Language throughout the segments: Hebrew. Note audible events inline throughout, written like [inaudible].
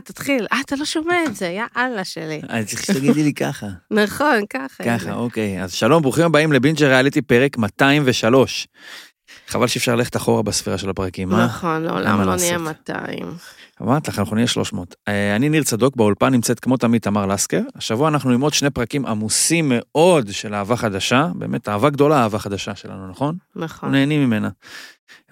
תתחיל. אה, אתה לא שומע את זה, יא אללה שלי. אני צריך שתגידי לי ככה. [laughs] נכון, ככה. ככה, אוקיי. אז שלום, ברוכים הבאים לבינג'ר ריאליטי פרק 203. חבל שאפשר ללכת אחורה בספירה של הפרקים, אה? נכון, לעולם לא נהיה לעשות. 200. אמרת לך, אנחנו נהיה 300. אה, אני ניר צדוק, באולפן נמצאת כמו תמיד תמר לסקר. השבוע אנחנו עם עוד שני פרקים עמוסים מאוד של אהבה חדשה. באמת, אהבה גדולה, אהבה חדשה שלנו, נכון? נכון. נהנים ממנה.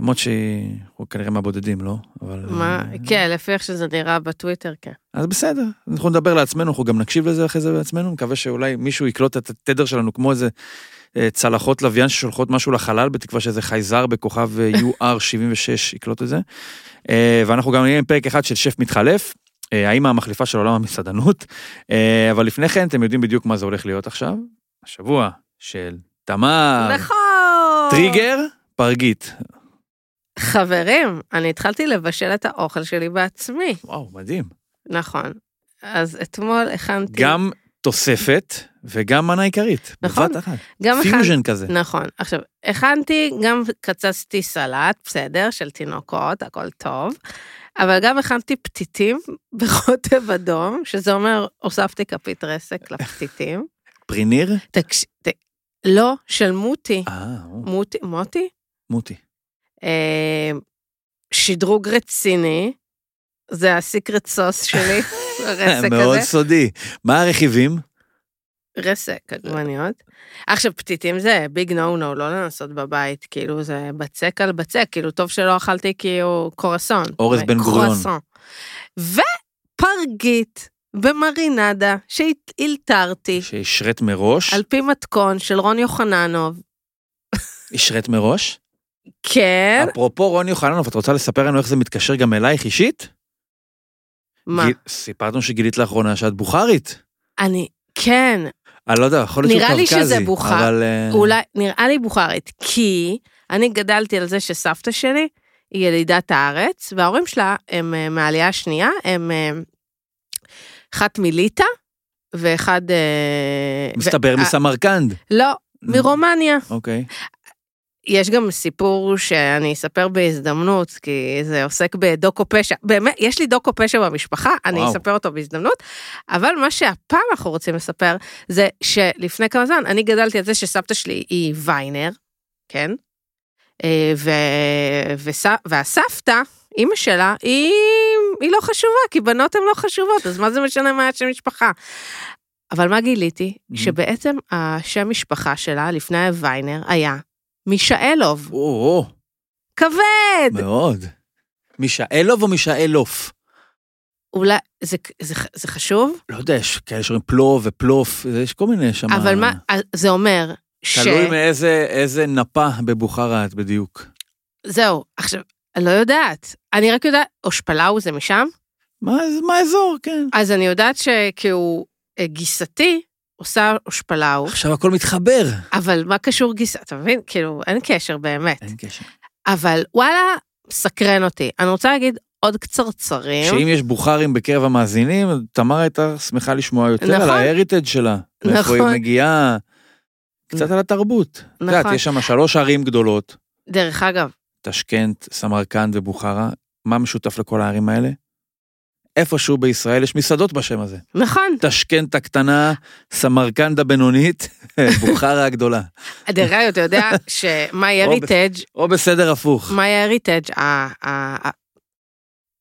למרות שאנחנו כנראה מהבודדים, לא? אבל... מה, אה, כן, לפי איך שזה נראה בטוויטר, כן. אז בסדר, אנחנו נדבר לעצמנו, אנחנו גם נקשיב לזה אחרי זה בעצמנו, מקווה שאולי מישהו יקלוט את התדר שלנו כמו איזה אה, צלחות לוויין ששולחות משהו לחלל, בתקווה שאיזה חייזר בכוכב אה, UR76 יקלוט את זה. ואנחנו גם נהיה עם פרק אחד של שף מתחלף, האמא המחליפה של עולם המסעדנות, אבל לפני כן אתם יודעים בדיוק מה זה הולך להיות עכשיו. השבוע של תמר, נכון. טריגר, פרגית. חברים, אני התחלתי לבשל את האוכל שלי בעצמי. וואו, מדהים. נכון. אז אתמול הכנתי... גם תוספת וגם מנה עיקרית. נכון. בבת אחת. גם הכנ- פיוז'ן כזה. נכון. עכשיו, הכנתי, גם קצצתי סלט, בסדר, של תינוקות, הכל טוב, אבל גם הכנתי פתיתים [laughs] ברוטב אדום, שזה אומר, הוספתי כפית רסק לפתיתים. פריניר? תקש... ת... לא, של מוטי. אה, מוטי? מוטי. אה, שדרוג רציני, זה הסיקרט סוס שלי, [laughs] הרסק מאוד הזה. סודי. מה הרכיבים? רסק, עגבניות. עכשיו, פתיתים זה ביג נו נו, לא לנסות בבית, כאילו זה בצק על בצק, כאילו טוב שלא אכלתי כאילו קורסון. אורז בן גוריון. ופרגית במרינדה שהילתרתי, שהשרת מראש? על פי מתכון של רון יוחננוב. השרת מראש? כן, אפרופו רוני יוחננוב, את רוצה לספר לנו איך זה מתקשר גם אלייך אישית? מה? גיל- סיפרת לנו שגילית לאחרונה שאת בוכרית. אני, כן, אני לא יודע, יכול להיות שהוא נראה לי קווקזי. שזה בוכר. אבל... אה, אולי, נראה לי בוכרית, כי אני גדלתי על זה שסבתא שלי היא ילידת הארץ, וההורים שלה הם אה, מהעלייה השנייה, הם אה, אחת מליטא ואחד... מסתבר ו- מסמרקנד. לא, מרומניה. אוקיי. יש גם סיפור שאני אספר בהזדמנות, כי זה עוסק בדוקו פשע. באמת, יש לי דוקו פשע במשפחה, אני וואו. אספר אותו בהזדמנות, אבל מה שהפעם אנחנו רוצים לספר, זה שלפני כמה זמן, אני גדלתי על זה שסבתא שלי היא ויינר, כן? אה, ו... וס... והסבתא, אימא שלה, היא... היא לא חשובה, כי בנות הן לא חשובות, אז מה זה משנה מה השם משפחה? אבל מה גיליתי? Mhm. שבעצם השם משפחה שלה, לפני הוויינר, היה מישאלוב. או, כבד! מאוד. מישאלוב או מישאלוף? אולי, זה, זה, זה חשוב? לא יודע, יש כאלה שאומרים פלו ופלוף, יש כל מיני שם. אבל מה, זה אומר ש... תלוי מאיזה איזה נפה בבוכרה את בדיוק. זהו, עכשיו, אני לא יודעת. אני רק יודעת, אושפלאו זה משם? מה מה האזור, כן. אז אני יודעת שכאילו אה, גיסתי עושה אושפלאו, עכשיו הכל מתחבר. אבל מה קשור גיסה? אתה מבין? כאילו, אין קשר באמת. אין קשר. אבל וואלה, סקרן אותי. אני רוצה להגיד עוד קצרצרים. שאם יש בוכרים בקרב המאזינים, תמר הייתה שמחה לשמוע יותר על נכון. ההריטג' שלה. מאיפה היא נכון. מגיעה, קצת על התרבות. את יודעת, נכון. יש שם שלוש ערים גדולות, דרך אגב, טשקנט, סמרקנד ובוכרה. מה משותף לכל הערים האלה? איפשהו בישראל יש מסעדות בשם הזה. נכון. טשקנט הקטנה, סמרקנד הבינונית, [laughs] בוכרה הגדולה. דרך אגב, אתה יודע [laughs] ש MyHeritage או בסדר הפוך. MyHeritage,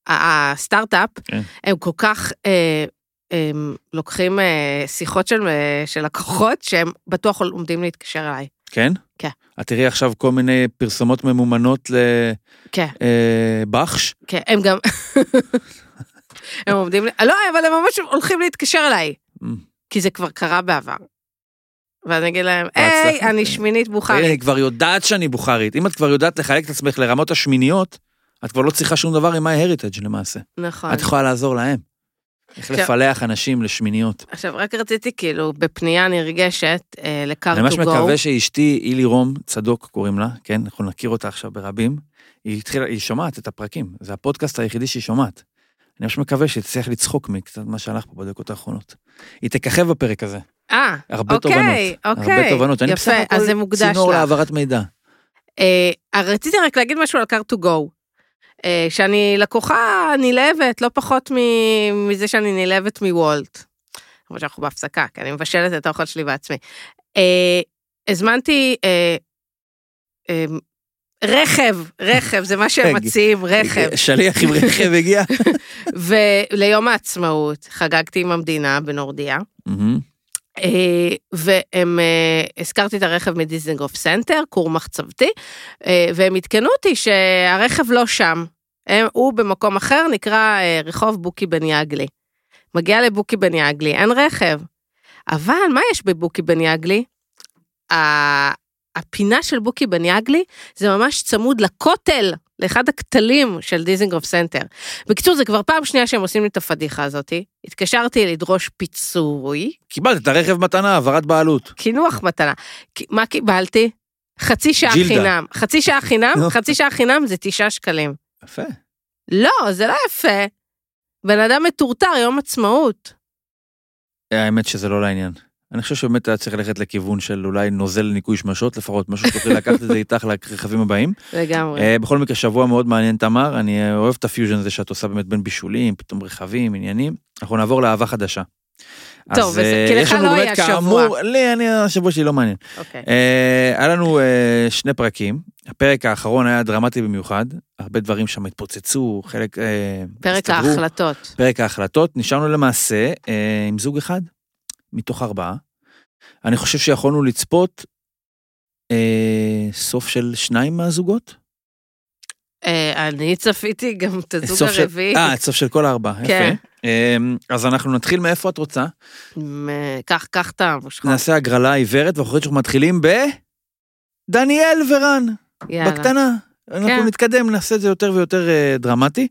הסטארט-אפ, כן. הם כל כך אה, הם לוקחים אה, שיחות של אה, של לקוחות שהם בטוח עומדים להתקשר אליי. כן? כן. את תראי עכשיו כל מיני פרסומות ממומנות כן, לבחש. כן, הם גם... [laughs] הם עומדים, לא, אבל הם ממש הולכים להתקשר אליי, Mm. כי זה כבר קרה בעבר. ואני אגיד להם, היי. אני שמינית בוכרית. אני כבר יודעת שאני בוכרית. אם את כבר יודעת לחלק את עצמך לרמות השמיניות, את כבר לא צריכה שום דבר עם ה-heritage למעשה. נכון. את יכולה לעזור להם. איך עכשיו- לפלח אנשים לשמיניות. עכשיו, רק רציתי כאילו, בפנייה נרגשת אה, אני לקאר ממש טו גו. מקווה שאשתי, אילי רום, צדוק קוראים לה, כן, אנחנו נכיר אותה עכשיו ברבים, היא התחילה, היא שומעת את הפרקים, זה הפודקאסט היחידי שהיא שומעת. אני ממש מקווה שהיא תצליח לצחוק מקצת מה שהלך פה בדקות האחרונות. היא תככב בפרק הזה, אה, הרבה אוקיי, תובנות. אוקיי. הרבה תובנות. אני בסך יפה, אז זה הכל צינור לך. להעברת מידע. אה, רציתי רק להגיד משהו על car to go. אה, שאני לקוחה נלהבת, לא פחות מזה שאני נלהבת מוולט. למרות שאנחנו בהפסקה, כי אני מבשלת את האוכל שלי בעצמי. אה, הזמנתי אה, אה, רכב, רכב, זה מה שהם. מציעים, רכב. שליח עם רכב הגיע. [laughs] וליום העצמאות חגגתי עם המדינה בנורדיה. אה, והם, אה, השכרתי את הרכב מדיזנגוף סנטר, כור מחצבתי, אה, והם עדכנו אותי שהרכב לא שם. הוא במקום אחר, נקרא רחוב בוקי בן יגלי. מגיע לבוקי בן יגלי, אין רכב. אבל מה יש בבוקי בן יגלי? הפינה של בוקי בן יגלי זה ממש צמוד לכותל, לאחד הכתלים של דיזנגוף סנטר. בקיצור, זה כבר פעם שנייה שהם עושים לי את הפדיחה הזאתי. התקשרתי לדרוש פיצוי, קיבלת את הרכב מתנה, העברת בעלות. קינוח מתנה. מה קיבלתי? חצי שעה ג'ילדה. חינם. חצי שעה חינם? [laughs] חצי שעה חינם זה תשעה שקלים. יפה. לא, זה לא יפה. בן אדם מטורטר, יום עצמאות. האמת שזה לא לעניין. אני חושב שבאמת היה צריך ללכת לכיוון של אולי נוזל ניקוי שמשות לפחות, משהו שתוכלי לקחת את זה איתך לרכבים הבאים. לגמרי. אה, בכל מקרה, שבוע מאוד מעניין, תמר. אני אה, אוהב את הפיוז'ן הזה שאת עושה באמת בין בישולים, פתאום רכבים, עניינים. אנחנו נעבור לאהבה חדשה. טוב, אז, אה, כי לך לא היה שבוע. כאמור, לי, אני, השבוע שלי לא מעניין. אוקיי. אה, היה לנו אה, שני פרקים. הפרק האחרון היה דרמטי במיוחד. הרבה דברים שם התפוצצו, חלק... אה, פרק הסתדרו. ההחלטות. פרק ההחלטות, נשארנו למעשה אה, עם זוג אחד, מתוך ארבעה. אני חושב שיכולנו לצפות אה, סוף של שניים מהזוגות. אה, אני צפיתי גם את הזוג הרביעי. אה, סוף של כל הארבעה, כן. יפה. אה, אז אנחנו נתחיל מאיפה את רוצה. קח, קח את המושכות. נעשה הגרלה עיוורת, ואחרי שאנחנו מתחילים ב... דניאל ורן, יאללה. בקטנה. אנחנו כן. נתקדם, נעשה את זה יותר ויותר אה, דרמטי.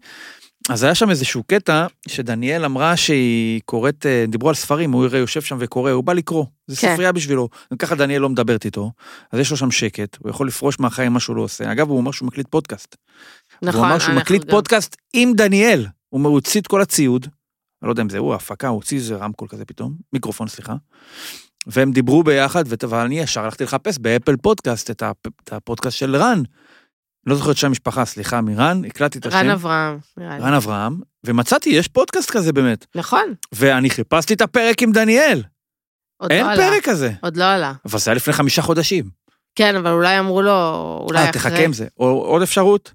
אז היה שם איזשהו קטע שדניאל אמרה שהיא קוראת, אה, דיברו על ספרים, הוא הרי יושב שם וקורא, הוא בא לקרוא, זה כן. ספרייה בשבילו. ככה דניאל לא מדברת איתו, אז יש לו שם שקט, הוא יכול לפרוש מהחיים מה שהוא לא עושה. אגב, הוא אומר שהוא מקליט פודקאסט. נכון, הוא אמר שהוא מקליט גם- פודקאסט עם דניאל. הוא הוציא את כל הציוד, אני לא יודע אם זה הוא, ההפקה, הוא הוציא איזה רמקול כזה פתאום, מיקרופון, סליחה. והם דיברו ביחד, ואני ישר הלכתי לחפש ב Apple Podcast את הפודקאסט של רן. לא זוכר את שם המשפחה, סליחה, מרן, הקלטתי את השם. רן אברהם, נראה לי. רן אברהם, ומצאתי, יש פודקאסט כזה באמת. נכון, ואני חיפשתי את הפרק עם דניאל. עוד אין לא עלה. פרק כזה. עוד לא עלה. אבל זה היה לפני חמישה חודשים. כן, אבל אולי אמרו לו, אולי אה, אחרי. תחכה עם זה. או עוד אפשרות?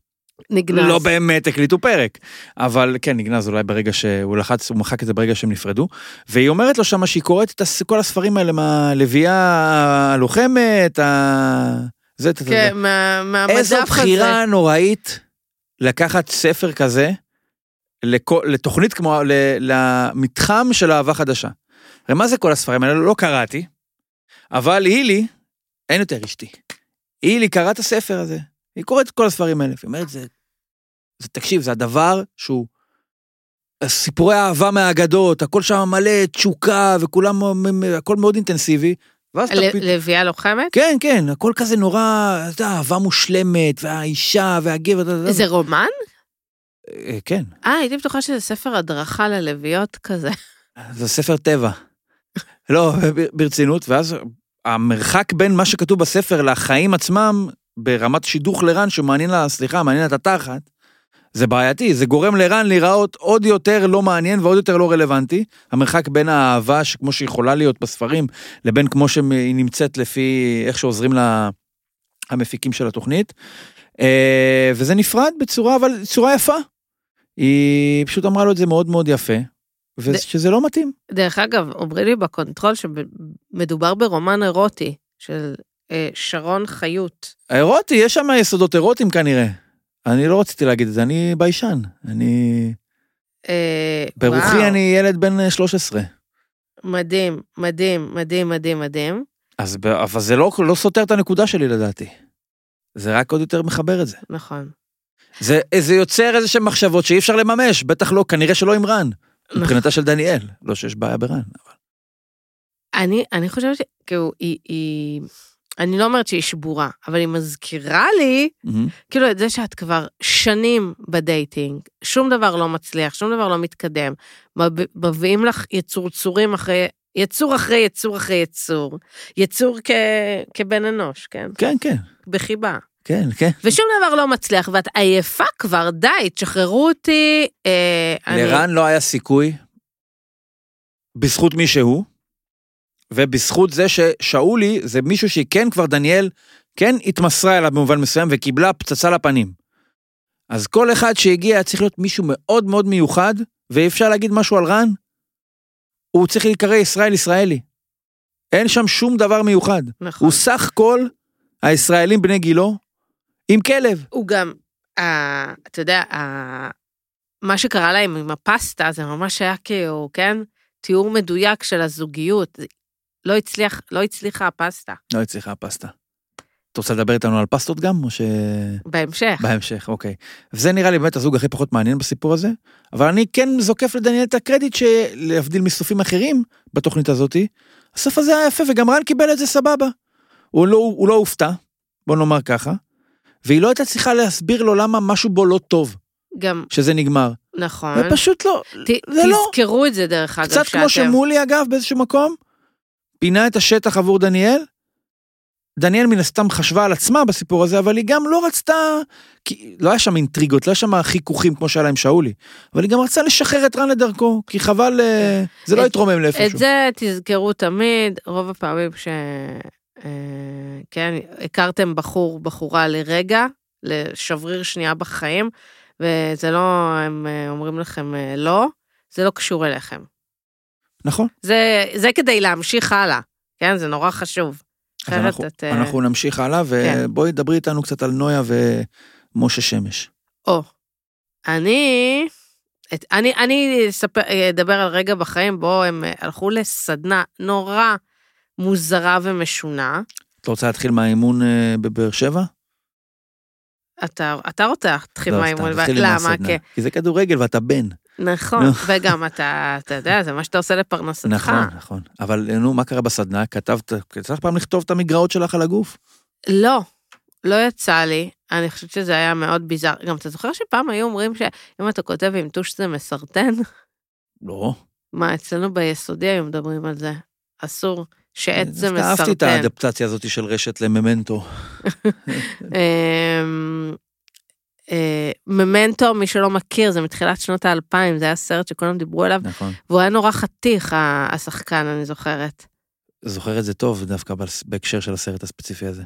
נגנז. לא באמת הקליטו פרק. אבל כן, נגנז אולי ברגע שהוא לחץ, הוא מחק את זה ברגע שהם נפרדו. והיא אומרת לו שמה שהיא קוראת את כל הספרים האלה מהלוויה הלוחמת, ה... זה, זה, זה. כן, מה- מהמדף הזה. איזו בחירה נוראית לקחת ספר כזה לתוכנית כמו, למתחם של אהבה חדשה. הרי מה זה כל הספרים האלה? לא קראתי, אבל הילי, אין יותר אשתי. הילי קראה את הספר הזה, היא קוראת את כל הספרים האלה, והיא אומרת, זה, זה, תקשיב, זה הדבר שהוא... סיפורי אהבה מהאגדות, הכל שם מלא תשוקה, וכולם, הכל מאוד אינטנסיבי. ואז אתה ל- פת- לביאה לוחמת? כן, כן, הכל כזה נורא, אתה יודע, אהבה מושלמת, והאישה, והגבר. זה רומן? אה, כן, אה, הייתי בטוחה שזה ספר הדרכה ללוויות כזה. זה ספר טבע. לא, ברצינות, ואז המרחק בין מה שכתוב בספר לחיים עצמם, ברמת שידוך לרן, שמעניין לה, סליחה, מעניין לה את התחת, זה בעייתי, זה גורם לרן להיראות עוד יותר לא מעניין ועוד יותר לא רלוונטי. המרחק בין האהבה, שכמו שהיא יכולה להיות בספרים, לבין כמו שהיא נמצאת לפי איך שעוזרים לה המפיקים של התוכנית. אה, וזה נפרד בצורה, אבל צורה יפה. היא פשוט אמרה לו את זה מאוד מאוד יפה, ושזה לא מתאים. דרך אגב, אומרים לי בקונטרול שמדובר ברומן אירוטי של אה, שרון חיות. אירוטי, יש שם יסודות אירוטיים כנראה. אני לא רציתי להגיד את זה, אני ביישן. אני... אה, ברוחי אני ילד בן 13. מדהים, מדהים, מדהים, מדהים, מדהים. אז אבל זה לא, לא סותר את הנקודה שלי לדעתי. זה רק עוד יותר מחבר את זה. נכון. זה, זה יוצר איזה שהן מחשבות שאי אפשר לממש, בטח לא, כנראה שלא עם רן. מבחינתה של דניאל, לא שיש בעיה ברן. אבל... אני, אני חושבת שכאילו, היא, היא, אני לא אומרת שהיא שבורה, אבל היא מזכירה לי, מהמם. כאילו, את זה שאת כבר שנים בדייטינג, שום דבר לא מצליח, שום דבר לא מתקדם, מב- מביאים לך יצורצורים אחרי, יצור אחרי יצור אחרי יצור, יצור כ, כבן אנוש, כן? כן, כן, בחיבה. כן, כן. ושום דבר לא מצליח, ואת עייפה כבר, די, תשחררו אותי. אה, אני- לרן לא היה סיכוי, בזכות מי שהוא, ובזכות זה ששאולי זה מישהו שהיא כן כבר דניאל, כן התמסרה אליו במובן מסוים וקיבלה פצצה לפנים. אז כל אחד שהגיע צריך להיות מישהו מאוד מאוד מיוחד, ואי אפשר להגיד משהו על רן, הוא צריך להיקרא ישראל ישראלי. אין שם שום דבר מיוחד. נכון. הוא סך כל הישראלים בני גילו עם כלב. הוא גם, אה, אתה יודע, אה, מה שקרה להם עם הפסטה, זה ממש היה כאילו, כן? תיאור מדויק של הזוגיות. זה- לא הצליח, לא הצליחה הפסטה. לא הצליחה הפסטה. את רוצה לדבר איתנו על פסטות גם, או ש... בהמשך. בהמשך, אוקיי. זה נראה לי באמת הזוג הכי פחות מעניין בסיפור הזה, אבל אני כן זוקף לדניאל את הקרדיט שלהבדיל מסופים אחרים בתוכנית הזאתי, הסוף הזה היה יפה וגם רן קיבל את זה סבבה. הוא לא, הוא לא הופתע, בוא נאמר ככה, והיא לא הייתה צריכה להסביר לו למה משהו בו לא טוב, גם, שזה נגמר. נכון. ופשוט לא, ת, זה לא. תזכרו את זה דרך אגב, קצת כמו שמולי אגב באיזשהו מקום, פינה את השטח עבור דניאל. דניאל מן הסתם חשבה על עצמה בסיפור הזה, אבל היא גם לא רצתה, כי לא היה שם אינטריגות, לא היה שם חיכוכים כמו שהיה לה עם שאולי, אבל היא גם רצתה לשחרר את רן לדרכו, כי חבל, אה, זה לא יתרומם לאיפשהו. את זה תזכרו תמיד, רוב הפעמים ש... אה, כן, הכרתם בחור, בחורה לרגע, לשבריר שנייה בחיים, וזה לא, הם אה, אומרים לכם לא, זה לא קשור אליכם. נכון. זה, זה כדי להמשיך הלאה, כן? זה נורא חשוב. אז אנחנו, את... אה, אנחנו נמשיך הלאה, כן. ובואי דברי איתנו קצת על נויה ומשה שמש. או, אני... את, אני, אני אספר, אדבר על רגע בחיים בו הם אה, הלכו לסדנה נורא מוזרה ומשונה. את רוצה להתחיל מהאימון אה, בבאר שבע? אתה, אתה רוצה להתחיל לא, מהאימון, למה? כי, כי זה כדורגל ואתה בן. נכון. וגם אתה, אתה יודע, זה מה שאתה עושה לפרנסתך. נכון, נכון. אבל נו, מה קרה בסדנה? כתבת, לך פעם לכתוב את המגרעות שלך על הגוף? לא, לא יצא לי, אני חושבת שזה היה מאוד ביזאר. גם אתה זוכר שפעם היו אומרים שאם אתה כותב עם טוש זה מסרטן? לא. מה, אצלנו ביסודי היו מדברים על זה. אסור שעץ זה דווקא אהבתי את מסרטן. האדפטציה הזאת של רשת לממנטו. [laughs] אה, ממנטו, מי שלא מכיר, זה מתחילת שנות האלפיים, זה היה סרט שכולם דיברו עליו, נכון. והוא היה נורא חתיך, השחקן, אני זוכרת. זוכר את זה טוב דווקא בהקשר של הסרט הספציפי הזה.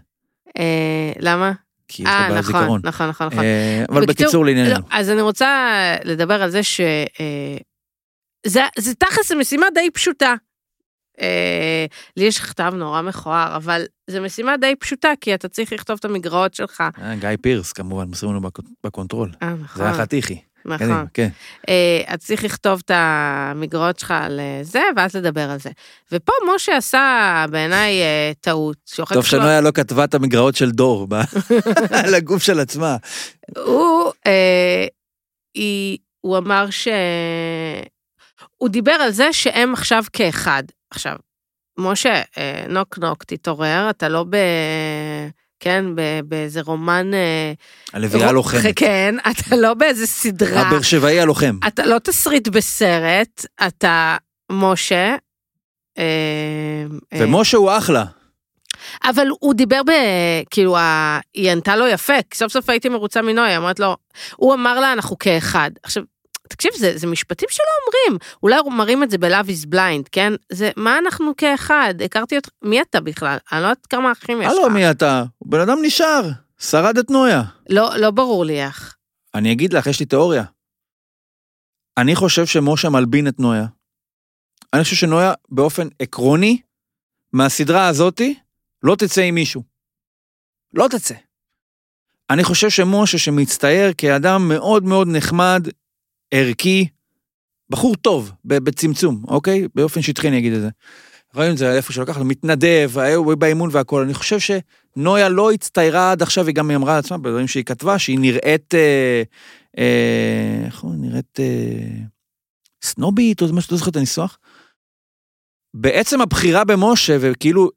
אה, למה? כי יש לו אה, בעיית נכון, זיכרון. נכון, נכון, נכון. אה, אבל בקיצור, בקיצור לענייננו. לא, אז אני רוצה לדבר על זה ש... אה, זה, זה תכלס משימה די פשוטה. אה, לי יש כתב נורא מכוער, אבל זו משימה די פשוטה, כי אתה צריך לכתוב את המגרעות שלך. אה, גיא פירס כמובן, מוסרים לנו בק- בקונטרול. אה, זה נכון, היה חתיכי. נכון. כן. אה, אתה צריך לכתוב את המגרעות שלך על אה, זה, ואז לדבר על זה. ופה משה עשה בעיניי אה, טעות. טוב שנויה לא כתבה את המגרעות של דור [laughs] על הגוף של עצמה. הוא, אה, היא, הוא אמר ש... הוא דיבר על זה שהם עכשיו כאחד. עכשיו, משה, אה, נוק נוק, תתעורר, אתה לא ב... כן, באיזה רומן... אה, הלוויה הלוחמת. [laughs] כן, אתה לא באיזה סדרה. הבאר שבעי הלוחם. אתה לא תסריט בסרט, אתה משה. אה, ומשה הוא אחלה. אבל הוא דיבר ב... כאילו, היא ענתה לו יפה, סוף סוף הייתי מרוצה מנוי, אמרת לו, הוא אמר לה, אנחנו כאחד. עכשיו, תקשיב, זה, זה משפטים שלא אומרים, אולי מראים את זה ב-Love is blind, כן? זה, מה אנחנו כאחד? הכרתי אותך, מי אתה בכלל? אני לא יודעת כמה אחים יש לך. הלו מי אתה? בן אדם נשאר. שרד את נויה. לא, לא ברור לי איך. אני אגיד לך, יש לי תיאוריה. אני חושב שמשה מלבין את נויה. אני חושב שנויה באופן עקרוני, מהסדרה הזאתי, לא תצא עם מישהו. לא תצא. אני חושב שמשה שמצטייר כאדם מאוד מאוד נחמד, ערכי, בחור טוב, בצמצום, אוקיי? באופן שטחי אני אגיד את זה. רואים את זה איפה שלקח, מתנדב, הוא באימון והכל. אני חושב שנויה לא הצטיירה עד עכשיו, היא גם אמרה לעצמה, בדברים שהיא כתבה, שהיא נראית, אה, אה, איך הוא נראית, אה, סנובית, או משהו, לא זוכר את הניסוח. בעצם הבחירה במשה, וכאילו,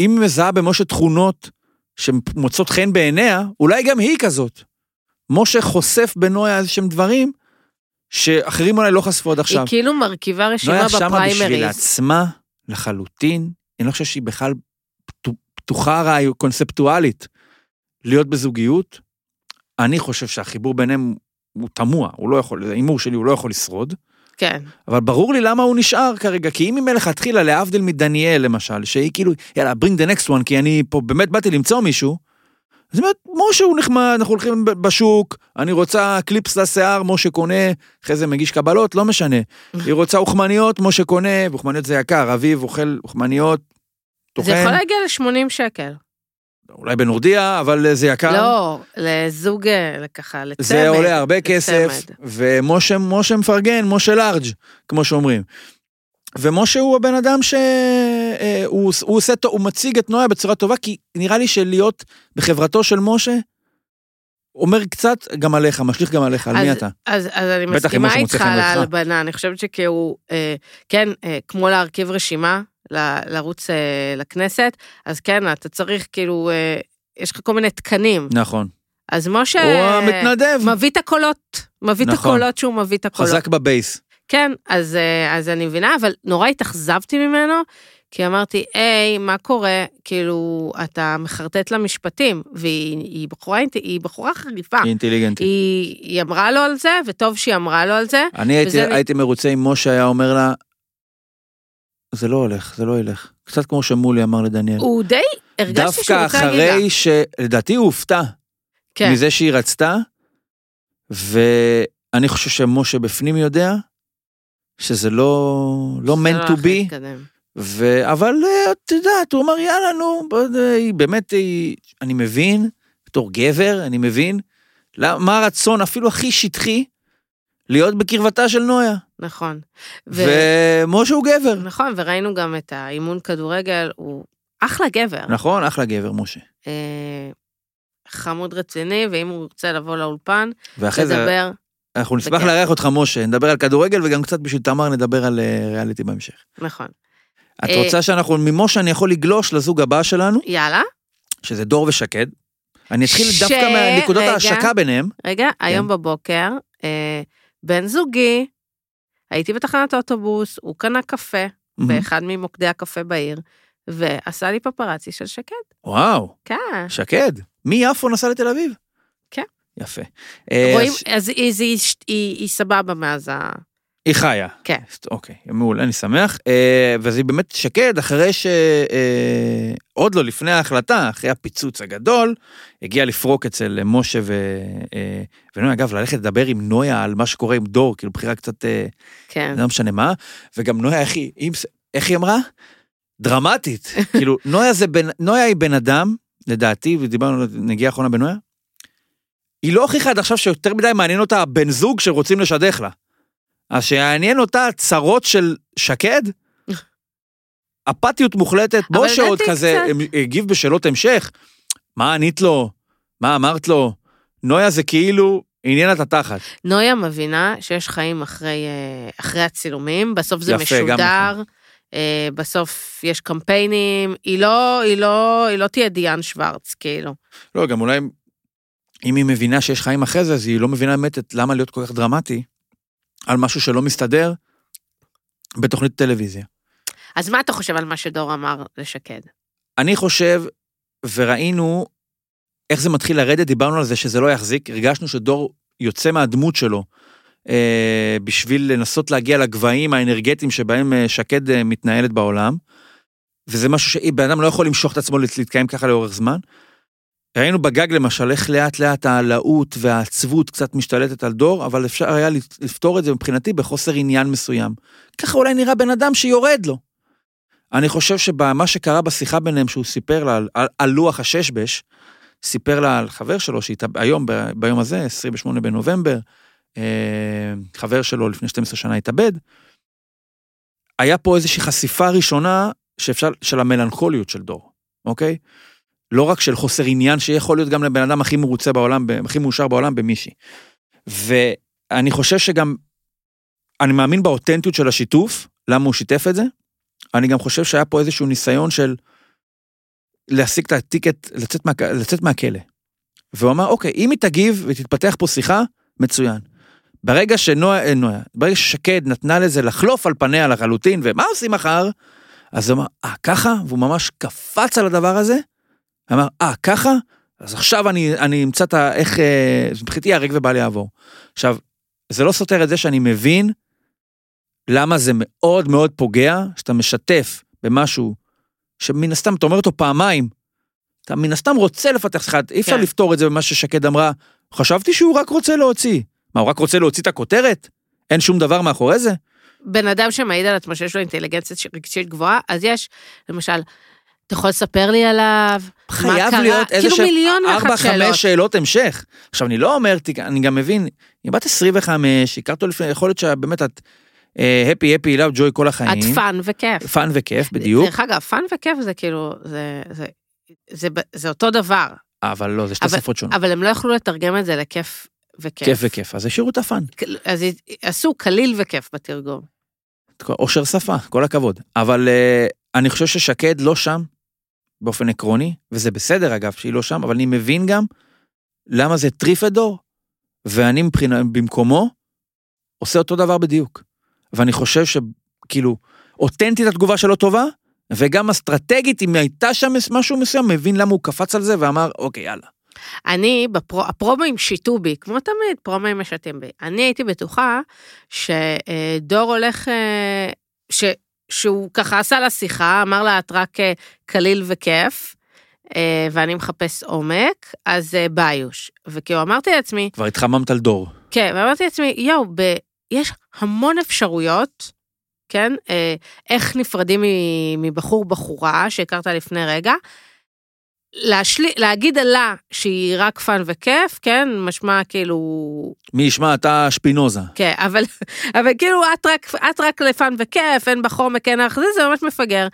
אם היא מזהה במשה תכונות שמוצאות חן בעיניה, אולי גם היא כזאת. משה חושף בנויה איזה שהם דברים שאחרים אולי לא חשפו עד עכשיו. היא כאילו מרכיבה רשימה נויה שמה בשביל בפריימריז. עצמה לחלוטין, אני לא חושב שהיא בכלל פתו- פתוחה רעיו- קונספטואלית להיות בזוגיות, אני חושב שהחיבור ביניהם הוא תמוה, הוא לא יכול, הימור שלי, הוא לא יכול לשרוד. כן. אבל ברור לי למה הוא נשאר כרגע, כי אם היא מלכתחילה, להבדיל מדניאל למשל, שהיא כאילו, יאללה, bring the next one, כי אני פה באמת באתי למצוא מישהו, היא אומרת, משה הוא נחמד, אנחנו הולכים בשוק, אני רוצה קליפס לשיער, משה קונה, אחרי זה מגיש קבלות, לא משנה. היא רוצה אוכמניות, משה קונה, ואוכמניות זה יקר, אביב אוכל אוכמניות, טוחן, זה יכול להגיע ל-80 שקל. אולי בנורדיה, אבל זה יקר. לא, לזוג, אה, ככה, לצמד. זה עולה הרבה כסף, לצמד. ומשה משה מפרגן, משה לארג', כמו שאומרים. ומשה הוא הבן אדם שהוא הוא, הוא עושה, הוא מציג את נויה בצורה טובה, כי נראה לי שלהיות בחברתו של משה, אומר קצת גם עליך, משליך גם עליך, על מי אתה? אז, אז אני מסכימה איתך על. ההלבנה, אני חושבת שכאילו, אה, כן, אה, כמו להרכיב רשימה, ל- לרוץ אה, לכנסת, אז כן, אתה צריך כאילו, אה, יש לך כל מיני תקנים. נכון. אז משה הוא המתנדב, מביא את הקולות, מביא את נכון. הקולות שהוא מביא את הקולות. חזק בבייס. כן, אז, אה, אז אני מבינה, אבל נורא התאכזבתי ממנו, כי אמרתי, היי, מה קורה? כאילו, אתה מחרטט לה משפטים, והיא היא בחורה, היא בחורה חריפה. היא אינטליגנטית. היא, היא אמרה לו על זה, וטוב שהיא אמרה לו על זה. אני הייתי, וזה- הייתי מרוצה אם משה היה אומר לה, זה לא הולך, זה לא ילך. קצת כמו שמולי אמר לדניאל. הוא די, הרגשתי שהוא דווקא רוצה להגיד לה. אחרי ש... לדעתי הוא הופתע כן, מזה שהיא רצתה, ואני חושב שמשה בפנים יודע שזה לא, לא meant לא to be. ו... אבל אה, את יודעת, הוא אמר יאללה נו, אה, היא באמת, היא... אני מבין, בתור גבר, אני מבין, מה הרצון אפילו הכי שטחי להיות בקרבתה של נויה. נכון. ו... ומשה הוא גבר. נכון, וראינו גם את האימון כדורגל, הוא אחלה גבר. נכון, אחלה גבר, משה. אה, חמוד רציני, ואם הוא רוצה לבוא לאולפן, ואחרי זה, לדבר, אנחנו נשמח. לארח אותך, משה, נדבר על כדורגל וגם קצת בשביל תמר נדבר על ריאליטי בהמשך. נכון. את אה, רוצה שאנחנו, ממשה אני יכול לגלוש לזוג הבא שלנו, יאללה, שזה דור ושקד. אני אתחיל ש- דווקא מנקודות. ההשקה ביניהם. רגע, כן. היום בבוקר, אה, בן זוגי, הייתי בתחנת האוטובוס, הוא קנה קפה באחד ממוקדי הקפה בעיר, ועשה לי פפרצי של שקד. וואו, כן. שקד. מיפו נסע לתל אביב? כן. יפה. אה, רואים, אז אז היא, אז היא, היא, היא סבבה מאז ה... היא חיה. כן. אוקיי, מעולה, אני שמח. אה, ואז היא באמת שקד, אחרי ש... אה, עוד לא לפני ההחלטה, אחרי הפיצוץ הגדול, הגיעה לפרוק אצל משה ו... אה, ונויה, אגב, ללכת לדבר עם נויה על מה שקורה עם דור, כאילו בחירה קצת, אה, כן. לא משנה מה, וגם נויה, איך היא, היא- איך היא אמרה? דרמטית. [laughs] כאילו, נויה זה בן... נויה היא בן אדם, לדעתי, ודיברנו על נגיעה אחרונה בנויה, היא לא הוכיחה עד עכשיו שיותר מדי מעניין אותה הבן זוג שרוצים לשדך לה. אז שיעניין אותה הצרות של שקד, [laughs] אפתיות מוחלטת, משה עוד כזה קצת- הגיב בשאלות המשך, מה ענית לו? מה אמרת לו? נויה זה כאילו עניין את התחת. נויה מבינה שיש חיים אחרי, אה, אחרי הצילומים, בסוף זה יפה, גם משודר, נכון. אה, בסוף יש קמפיינים, היא לא, היא לא, היא לא תהיה דיאן שוורץ, כאילו. לא, גם אולי אם היא מבינה שיש חיים אחרי זה, אז היא לא מבינה באמת למה להיות כל כך דרמטי על משהו שלא מסתדר בתוכנית טלוויזיה. אז מה אתה חושב על מה שדור אמר לשקד? אני חושב, וראינו איך זה מתחיל לרדת, דיברנו על זה שזה לא יחזיק, הרגשנו שדור יוצא מהדמות שלו אה, בשביל לנסות להגיע לגבהים האנרגטיים שבהם אה, שקד אה, מתנהלת בעולם, וזה משהו שבן אדם לא יכול למשוך את עצמו להת- להתקיים ככה לאורך זמן. ראינו בגג למשל איך לאט לאט העלאות והעצבות קצת משתלטת על דור, אבל אפשר היה לפתור את זה מבחינתי בחוסר עניין מסוים. ככה אולי נראה בן אדם שיורד לו. אני חושב שבמה שקרה בשיחה ביניהם, שהוא סיפר לה על, על, על לוח הששבש, סיפר לה על חבר שלו שהתאבד, היום, ב, ביום הזה, 28 בנובמבר, אה, חבר שלו לפני 12 שנה התאבד. היה פה איזושהי חשיפה ראשונה שאפשר, של המלנכוליות של דור, אוקיי? לא רק של חוסר עניין, שיכול להיות גם לבן אדם הכי מרוצה בעולם, הכי מאושר בעולם במישהי. ואני חושב שגם, אני מאמין באותנטיות של השיתוף, למה הוא שיתף את זה. אני גם חושב שהיה פה איזשהו ניסיון של להשיג את הטיקט, לצאת, מה, לצאת מהכלא. והוא אמר, אוקיי, אם היא תגיב ותתפתח פה שיחה, מצוין. ברגע שנויה, אה, נויה, ברגע ששקד נתנה לזה לחלוף על פניה לחלוטין, ומה עושים מחר? אז הוא אמר, אה, ככה? והוא ממש קפץ על הדבר הזה, אמר, אה, ככה? אז עכשיו אני, אני אמצא את ה... איך... אה, מבחינתי ייהרג ובל יעבור. עכשיו, זה לא סותר את זה שאני מבין למה זה מאוד מאוד פוגע, שאתה משתף במשהו שמן הסתם, אתה אומר אותו פעמיים, אתה מן הסתם רוצה לפתח שיחה, אי אפשר כן. לפתור את זה במה ששקד אמרה, חשבתי שהוא רק רוצה להוציא. מה, הוא רק רוצה להוציא את הכותרת? אין שום דבר מאחורי זה? בן אדם שמעיד על עצמו שיש לו אינטליגנציה רגשית גבוהה, אז יש, למשל, אתה יכול לספר לי עליו? חייב? להיות איזה כאילו מיליון ואחת ארבע, שאלות. חמש שאלות המשך. עכשיו, אני לא אומר, אני גם מבין, היא בת 25, הכרת אותו לפני, יכול להיות שבאמת את happy, happy, love, joy כל החיים. את fun וכיף. fun וכיף, בדיוק. דרך אגב, fun וכיף זה כאילו, זה, זה, זה, זה, אותו דבר, אבל לא, זה שתי אבל- שפות שונות. אבל הם לא יכלו לתרגם את זה לכיף וכיף. כיף וכיף, אז השאירו את ה fun. אז עשו קליל וכיף בתרגום. אושר שפה, כל הכבוד. אבל אה, אני חושב ששקד לא שם, באופן עקרוני, וזה בסדר אגב שהיא לא שם, אבל אני מבין גם למה זה טריפדור, ואני מבחינה, במקומו עושה אותו דבר בדיוק. ואני חושב שכאילו, אותנטית התגובה שלו טובה, וגם אסטרטגית, אם הייתה שם משהו מסוים, מבין למה הוא קפץ על זה ואמר, אוקיי, יאללה. אני, בפרו, הפרומואים שיטו בי, כמו תמיד, פרומואים משתים בי. אני הייתי בטוחה שדור הולך, אה, ש, שהוא ככה עשה לה שיחה, אמר לה, את רק אה, קליל וכיף, אה, ואני מחפש עומק, אז אה, ביוש. וכאילו אמרתי לעצמי, כבר התחממת על דור. כן, ואמרתי לעצמי, יואו, ב... יש המון אפשרויות, כן? איך נפרדים מ- מבחור בחורה שהכרת לפני רגע. להשלי... להגיד עליה שהיא רק fun וכיף, כן? משמע כאילו... מי ישמע, אתה שפינוזה. כן, אבל, אבל כאילו את רק, את רק ל fun וכיף, אין בך עומק, אין לך זה, זה ממש מפגר.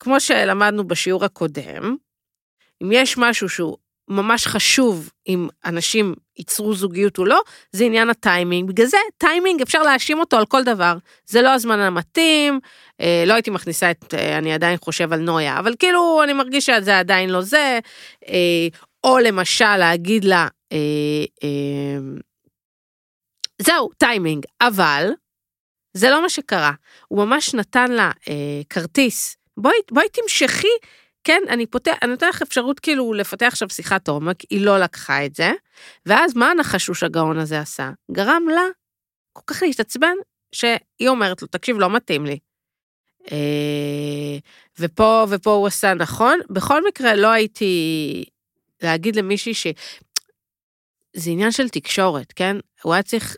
כמו שלמדנו בשיעור הקודם, אם יש משהו שהוא ממש חשוב אם אנשים ייצרו זוגיות או לא, זה עניין הטיימינג. בגלל זה טיימינג אפשר להאשים אותו על כל דבר. זה לא הזמן המתאים, אה, לא הייתי מכניסה את, אה, אני עדיין חושב על נויה, אבל כאילו אני מרגיש שזה עדיין לא זה, אה, או למשל להגיד לה, אה, אה, זהו, טיימינג, אבל זה לא מה שקרה. הוא ממש נתן לה אה, כרטיס, בואי, בואי תמשכי, כן, אני פותח, אני נותן לך אפשרות כאילו לפתח עכשיו שיחת עומק, היא לא לקחה את זה, ואז מה הנחשוש הגאון הזה עשה? גרם לה כל כך להתעצבן, שהיא אומרת לו, תקשיב, לא מתאים לי. אה, ופה, ופה הוא עשה נכון. בכל מקרה, לא הייתי להגיד למישהי ש... זה עניין של תקשורת, כן? הוא היה צריך...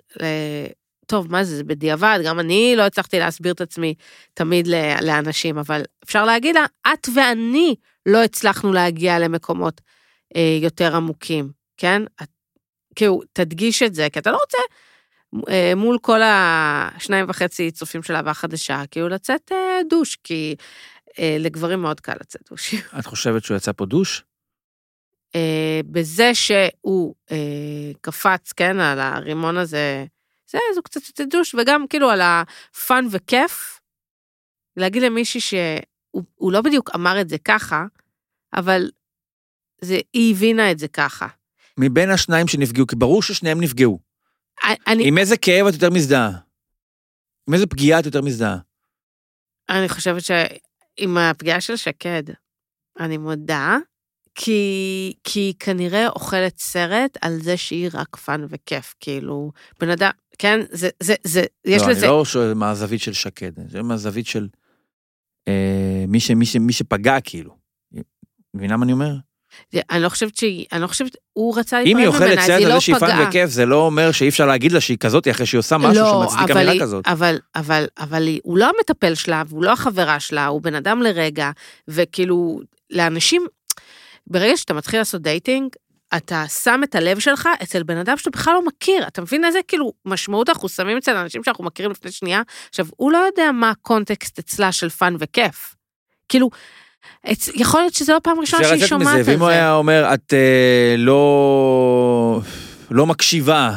טוב, מה זה, זה בדיעבד, גם אני לא הצלחתי להסביר את עצמי תמיד לאנשים, אבל אפשר להגיד לה, את ואני לא הצלחנו להגיע למקומות אה, יותר עמוקים, כן? את, כאילו, תדגיש את זה, כי אתה לא רוצה אה, מול כל השניים וחצי צופים של אהבה חדשה, כאילו לצאת אה, דוש, כי אה, לגברים מאוד קל לצאת דוש. [laughs] את חושבת שהוא יצא פה דוש? אה, בזה שהוא אה, קפץ, כן, על הרימון הזה, זה, זה קצת דוש, וגם כאילו על הפאן וכיף, להגיד למישהי שהוא הוא לא בדיוק אמר את זה ככה, אבל זה, היא הבינה את זה ככה. מבין השניים שנפגעו, כי ברור ששניהם נפגעו. אני, עם איזה כאב את יותר מזדהה? עם איזה פגיעה את יותר מזדהה? אני חושבת שעם הפגיעה של שקד, אני מודה, כי, כי היא כנראה אוכלת סרט על זה שהיא רק fun וכיף, כאילו, בן אדם, כן, זה, זה, זה, יש לא, לזה, אני לא שואל מהזווית של שקד, זה מהזווית של אה, מי, ש, מי, ש, מי שפגע כאילו. מבינה מה אני אומר? אני לא חושבת שהיא, אני לא חושבת, הוא רצה אם היא להיפרד אוכלת ממנה, אז סרט היא על לא זה שהיא פאן פגעה. וכיף, זה לא אומר שאי אפשר להגיד לה שהיא כזאת אחרי שהיא עושה משהו לא, שמצדיק אמירה היא- כזאת. אבל, אבל, אבל היא- הוא לא המטפל שלה, והוא לא החברה שלה, הוא בן אדם לרגע, וכאילו, לאנשים, ברגע שאתה מתחיל לעשות דייטינג, אתה שם את הלב שלך אצל בן אדם שאתה בכלל לא מכיר, אתה מבין איזה כאילו משמעות אנחנו שמים אצל אנשים שאנחנו מכירים לפני שנייה? עכשיו, הוא לא יודע מה הקונטקסט אצלה של פאן וכיף. כאילו, אצ... יכול להיות שזו לא פעם ראשונה אפשר שהיא שומעת על מזה, זה. ואם הוא היה אומר, את אה, לא לא מקשיבה,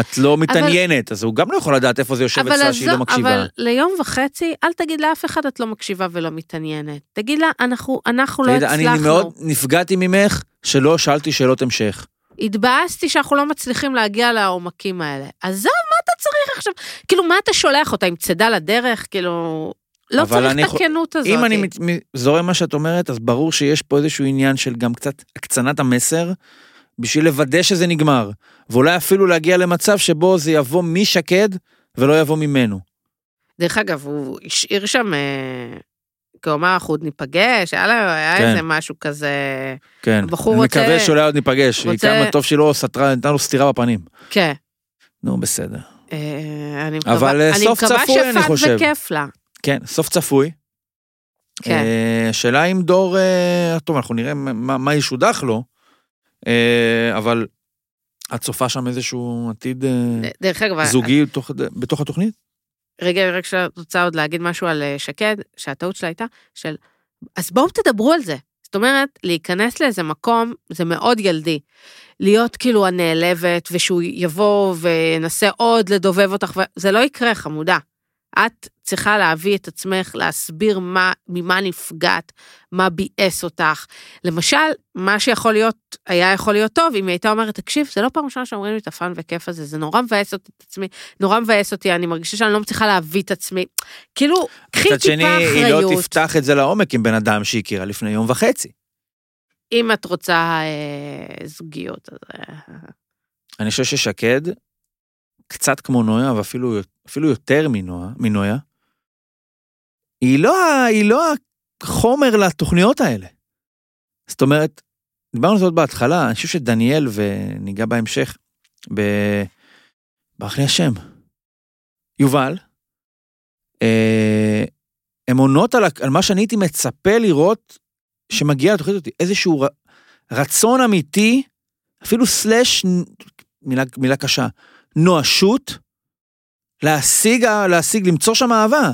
את לא מתעניינת, אז הוא גם לא יכול לדעת איפה זה יושב אבל, אצלה שהיא לא מקשיבה. אבל ליום וחצי, אל תגיד לאף אחד את לא מקשיבה ולא מתעניינת. תגיד לה, אנחנו, אנחנו לא תגיד, הצלחנו. אני מאוד נפגעתי ממך שלא שאלתי שאלות המשך. התבאסתי שאנחנו לא מצליחים להגיע לעומקים האלה. עזוב, מה אתה צריך עכשיו? כאילו, מה אתה שולח אותה עם צידה לדרך? כאילו... לא אבל צריך את הכנות הזאת. אם אני זורם מה שאת אומרת, אז ברור שיש פה איזשהו עניין של גם קצת הקצנת המסר, בשביל לוודא שזה נגמר. ואולי אפילו להגיע למצב שבו זה יבוא משקד ולא יבוא ממנו. דרך אגב, הוא השאיר שם, אה, כי הוא אמר, אנחנו עוד ניפגש, היה, לה, היה כן. איזה משהו כזה, כן. הבחור אני רוצה- מקווה שאולי עוד ניפגש. היא רוצה- כמה טוב שהיא לא סתרה, נתנה לו סטירה בפנים. כן. נו, בסדר. אה, אני מקווה, אבל, אה, אני סוף מקווה צפוי, אני חושב. וכיף לה. כן, סוף צפוי. כן. אה, השאלה אם דור, אה, טוב, אנחנו נראה מה, מה ישודח לו, אבל את צופה שם איזשהו עתיד אה, דרך אגב, זוגי בתוך, בתוך התוכנית? רגע, רק רוצה עוד להגיד משהו על אה, שקד, שהטעות שלה הייתה, של, אז בואו תדברו על זה. זאת אומרת, להיכנס לאיזה מקום, זה מאוד ילדי. להיות כאילו הנעלבת, ושהוא יבוא וינסה עוד לדובב אותך, זה לא יקרה, חמודה. את צריכה להביא את עצמך, להסביר מה, ממה נפגעת, מה ביאס אותך. למשל, מה שיכול להיות, היה יכול להיות טוב, אם היא הייתה אומרת, תקשיב, זה לא פעם ראשונה שאומרים לי את הפאן וכיף הזה, זה נורא מבאס אותי את עצמי, נורא מבאס אותי, אני מרגישה שאני לא מצליחה להביא את עצמי. כאילו, קחי מצד טיפה שני, היא לא אחריות. תפתח את זה לעומק עם בן אדם שהיא הכירה לפני יום וחצי. אם את רוצה אה, זוגיות, אז... אה, אני חושב ששקד, קצת כמו נויה, ואפילו אפילו יותר מנויה, מנויה, היא לא, היא לא החומר לתוכניות האלה. זאת אומרת, דיברנו על זה עוד בהתחלה, אני חושב שדניאל, וניגע בהמשך, ב... ברח לי השם, יובל, אה, הם עונות על, על מה שאני הייתי מצפה לראות שמגיע לתוכנית הזאת, איזשהו ר, רצון אמיתי, אפילו סלאש, מילה, מילה קשה, נואשות, להשיג, להשיג, למצוא שם אהבה.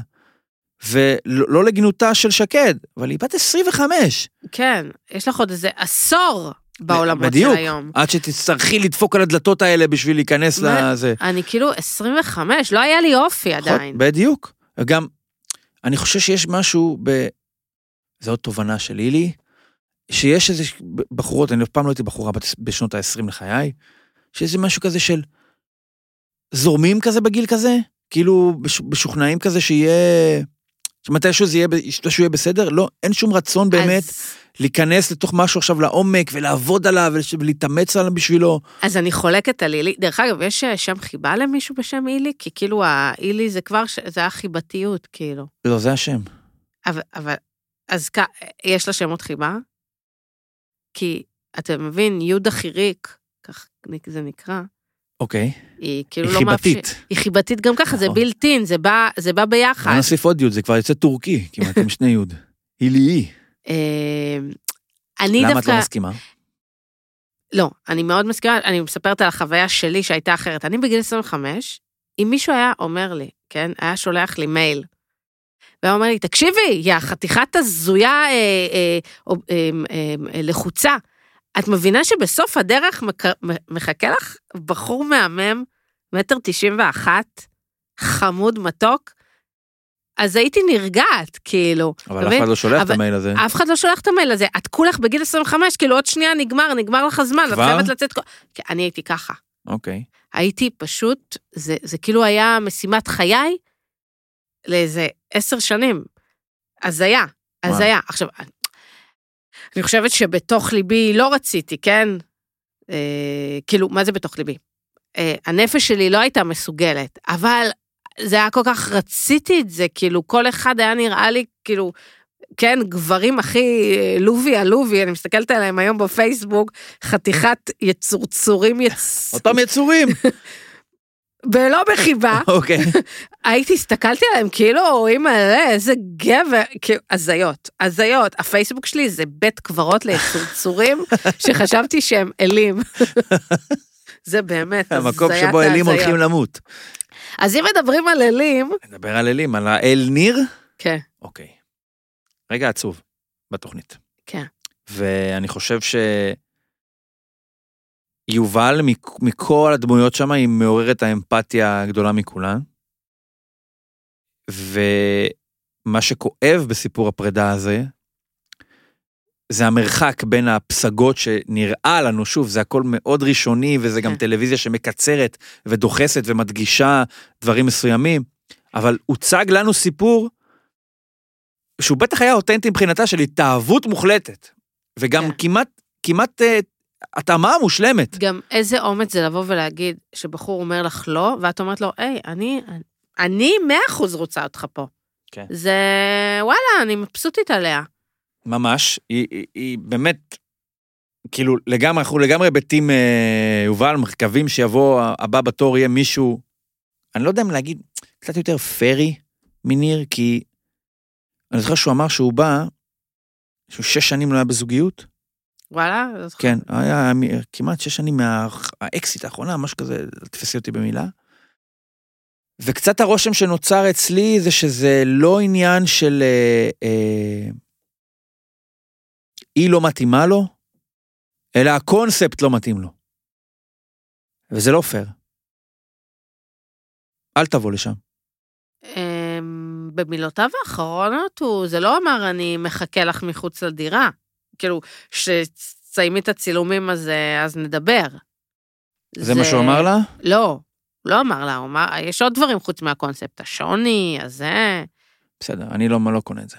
ולא לא לגנותה של שקד, אבל היא בת 25. כן, יש לך עוד איזה עשור בעולמות של בדיוק. היום. עד שתצטרכי לדפוק על הדלתות האלה בשביל להיכנס מה? לזה. אני כאילו 25, לא היה לי אופי עדיין. בדיוק. גם, אני חושב שיש משהו ב... זו עוד תובנה של לילי, שיש איזה בחורות, אני אף פעם לא הייתי בחורה בשנות ה-20 לחיי, שיש איזה משהו כזה של זורמים כזה בגיל כזה, כאילו מש- משוכנעים כזה שיהיה, שמתישהו זה יהיה, מתישהו יהיה בסדר, לא, אין שום רצון באמת אז, להיכנס לתוך משהו עכשיו לעומק ולעבוד עליו ולהתאמץ עליו בשבילו. אז אני חולקת על אילי. דרך אגב, יש אה, שם חיבה למישהו בשם אילי? כי כאילו האילי זה כבר, זה החיבתיות, כאילו. לא, זה השם. אבל, אבל, אז כ... יש לה שמות חיבה? כי, אתה מבין, יהודה חיריק, כך זה נקרא, אוקיי. היא כאילו היא לא מאפשר... חיבתית. היא חיבתית גם ככה, זה נכון. בילטין, זה בא, זה בא ביחד. בוא נוסיף עוד יוד, זה כבר יוצא טורקי, כמעט עם שני יוד. הילי. אה, אני למה את דווקא... לא מסכימה? לא, אני מאוד מסכימה, אני מספרת על החוויה שלי שהייתה אחרת. אני בגיל 25, אם מישהו היה אומר לי, כן, היה שולח לי מייל, והיה אומר לי, תקשיבי, יא חתיכת הזויה אה, אה, אה, אה, אה, לחוצה, את מבינה שבסוף הדרך מק- מחכה לך בחור מהמם, מטר תשעים ואחת, חמוד מתוק? אז הייתי נרגעת, כאילו. אבל אף? אחד לא שולח את המייל הזה. אף אחד לא שולח את המייל הזה, את כולך בגיל 25, כאילו עוד שנייה נגמר, נגמר לך הזמן, את כבר? חייבת לצאת... אני הייתי ככה. אוקיי. הייתי פשוט, זה, זה כאילו היה משימת חיי לאיזה עשר שנים. הזיה, הזיה. עכשיו, אני חושבת שבתוך ליבי לא רציתי, כן? אה, כאילו, מה זה בתוך ליבי? אה, הנפש שלי לא הייתה מסוגלת, אבל זה היה כל כך, רציתי את זה, כאילו, כל אחד היה נראה לי, כאילו, כן, גברים הכי אה, לובי עלובי, אני מסתכלת עליהם היום בפייסבוק, חתיכת יצורצורים יצ... אותם יצורים. [laughs] ולא בחיבה, [laughs] אוקיי. הייתי, הסתכלתי עליהם, כאילו, אימא'לה, איזה גבר, כאילו, הזיות, הזיות. הפייסבוק שלי זה בית קברות ליצורצורים, [laughs] שחשבתי שהם אלים. [laughs] זה באמת, הזיית המקום שבו אלים ההזיות. הולכים למות. אז אם מדברים על אלים, נדבר על אלים, על האל ניר? כן, אוקיי. רגע עצוב בתוכנית. כן. ואני חושב ש... יובל, מכ- מכל הדמויות שם, היא מעוררת האמפתיה הגדולה מכולן. ומה שכואב בסיפור הפרידה הזה, זה המרחק בין הפסגות שנראה לנו, שוב, זה הכל מאוד ראשוני, וזה גם כן. טלוויזיה שמקצרת ודוחסת ומדגישה דברים מסוימים, אבל הוצג לנו סיפור שהוא בטח היה אותנטי מבחינתה של התאהבות מוחלטת. וגם כן. כמעט, כמעט אה, התאמה מושלמת. גם איזה אומץ זה לבוא ולהגיד שבחור אומר לך לא, ואת אומרת לו, היי, אני, אני מאה אחוז רוצה אותך פה. כן. זה, וואלה, אני מבסוטית עליה. ממש, היא, היא, היא באמת, כאילו לגמרי, אנחנו לגמרי בטים אה, יובל, מקווים שיבוא הבא בתור יהיה מישהו, אני לא יודע אם להגיד, קצת יותר פרי מניר, כי אני זוכר שהוא אמר שהוא בא, שהוא שש שנים לא היה בזוגיות, וואלה? כן, היה כמעט שש שנים מהאקסיט האחרונה, משהו כזה, אל תתפסי אותי במילה. וקצת הרושם שנוצר אצלי זה שזה לא עניין של אה, אה, היא לא מתאימה לו, אלא הקונספט לא מתאים לו. וזה לא פייר. אל תבוא לשם. אמ, במילותיו האחרונות הוא, זה לא אמר אני מחכה לך מחוץ לדירה. כאילו, שתסיימי את הצילומים אז, אה, אז נדבר. זה מה שהוא אמר לה? לא, לא אמר לה, הוא אמר, יש עוד דברים חוץ מהקונספט, השוני, הזה. בסדר, אני לא, לא קונה את זה.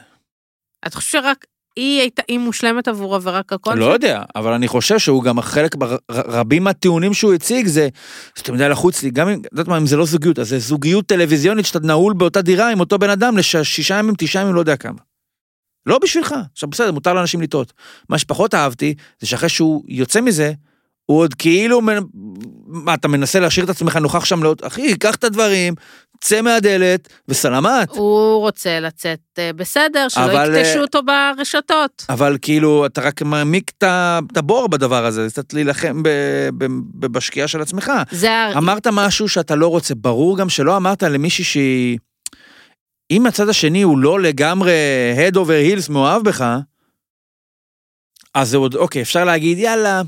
את חושבת שרק היא הייתה, היא מושלמת עבורו ורק הקונספט? לא יודע, אבל אני חושב שהוא גם חלק, רבים מהטיעונים שהוא הציג זה, שאתה יודע לחוץ לי, גם אם, יודעת מה, אם זה לא זוגיות, אז זה זוגיות טלוויזיונית שאתה נעול באותה דירה עם אותו בן אדם לשישה ימים, תשעה ימים, לא יודע כמה. לא בשבילך. עכשיו בסדר, מותר לאנשים לטעות. מה שפחות אהבתי, זה שאחרי שהוא יוצא מזה, הוא עוד כאילו, מה, אתה מנסה להשאיר את עצמך נוכח שם לעוד, אחי, קח את הדברים, צא מהדלת, וסלמת. הוא רוצה לצאת אה, בסדר, שלא אבל, יקטשו אה, אותו ברשתות. אבל כאילו, אתה רק מעמיק את הבור בדבר הזה, קצת להילחם בשקיעה של עצמך. זה. אמרת משהו שאתה לא רוצה, ברור גם שלא אמרת למישהי שהיא... אם הצד השני הוא לא לגמרי head over heels מאוהב בך, אז זה עוד, אוקיי, אפשר להגיד, יאללה,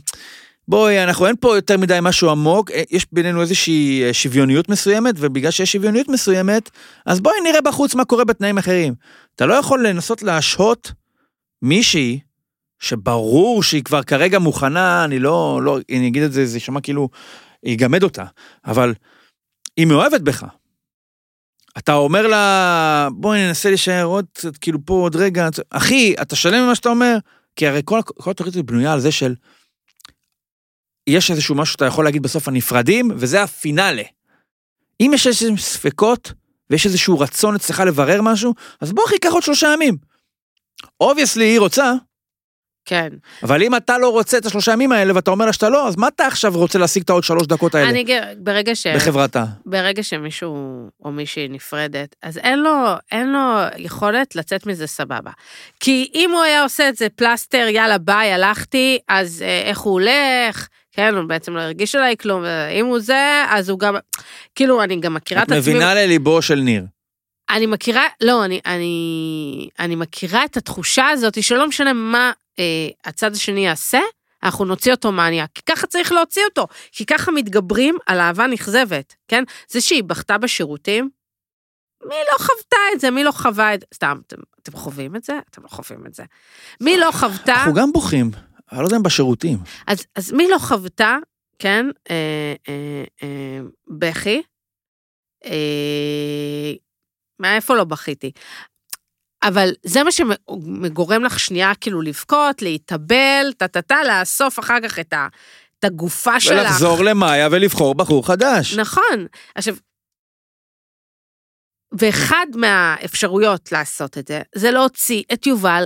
בואי, אנחנו, אין פה יותר מדי משהו עמוק, אה, יש בינינו איזושהי אה, שוויוניות מסוימת, ובגלל שיש שוויוניות מסוימת, אז בואי נראה בחוץ מה קורה בתנאים אחרים. אתה לא יכול לנסות להשהות מישהי שברור שהיא כבר כרגע מוכנה, אני לא, לא, אני אגיד את זה, זה יישמע כאילו, יגמד אותה, אבל היא מאוהבת בך. אתה אומר לה, בואי ננסה להישאר עוד קצת, כאילו פה עוד רגע, אחי, אתה שלם ממה שאתה אומר? כי הרי כל, כל התוכנית הזאת בנויה על זה של, יש איזשהו משהו שאתה יכול להגיד בסוף הנפרדים, וזה הפינאלה. אם יש איזשהם ספקות, ויש איזשהו רצון אצלך לברר משהו, אז בוא אחי, קח עוד שלושה ימים. obviously היא רוצה, כן. אבל אם אתה לא רוצה את השלושה ימים האלה ואתה אומר לה שאתה לא, אז מה אתה עכשיו רוצה להשיג את העוד שלוש דקות האלה אני, ברגע ש... בחברתה? ברגע שמישהו או מישהי נפרדת, אז אין לו, אין לו יכולת לצאת מזה סבבה. כי אם הוא היה עושה את זה פלסטר, יאללה ביי, הלכתי, אז אה, איך הוא הולך, כן, הוא בעצם לא הרגיש עליי כלום, ואם הוא זה, אז הוא גם, כאילו, אני גם מכירה את את עצמי, מבינה לליבו של ניר. אני מכירה, לא, אני, אני, אני מכירה את התחושה הזאת שלא משנה מה הצד השני יעשה, אנחנו נוציא אותו מניאק, כי ככה צריך להוציא אותו, כי ככה מתגברים על אהבה נכזבת, כן? זה שהיא בכתה בשירותים, מי לא חוותה את זה? מי לא חווה את זה? סתם, אתם, אתם חווים את זה? אתם לא חווים את זה. מי לא חוותה? אנחנו גם בוכים, אני לא יודע אם בשירותים. אז, אז מי לא חוותה, כן, אה, אה, אה, בכי, אה, מאיפה לא בכיתי? אבל זה מה שגורם לך שנייה כאילו לבכות, להתאבל, טה-טה-טה, לאסוף אחר כך את, ה, את הגופה שלך. ולחזור למאיה ולבחור בחור חדש. נכון. עכשיו, ואחד מהאפשרויות לעשות את זה, זה להוציא את יובל,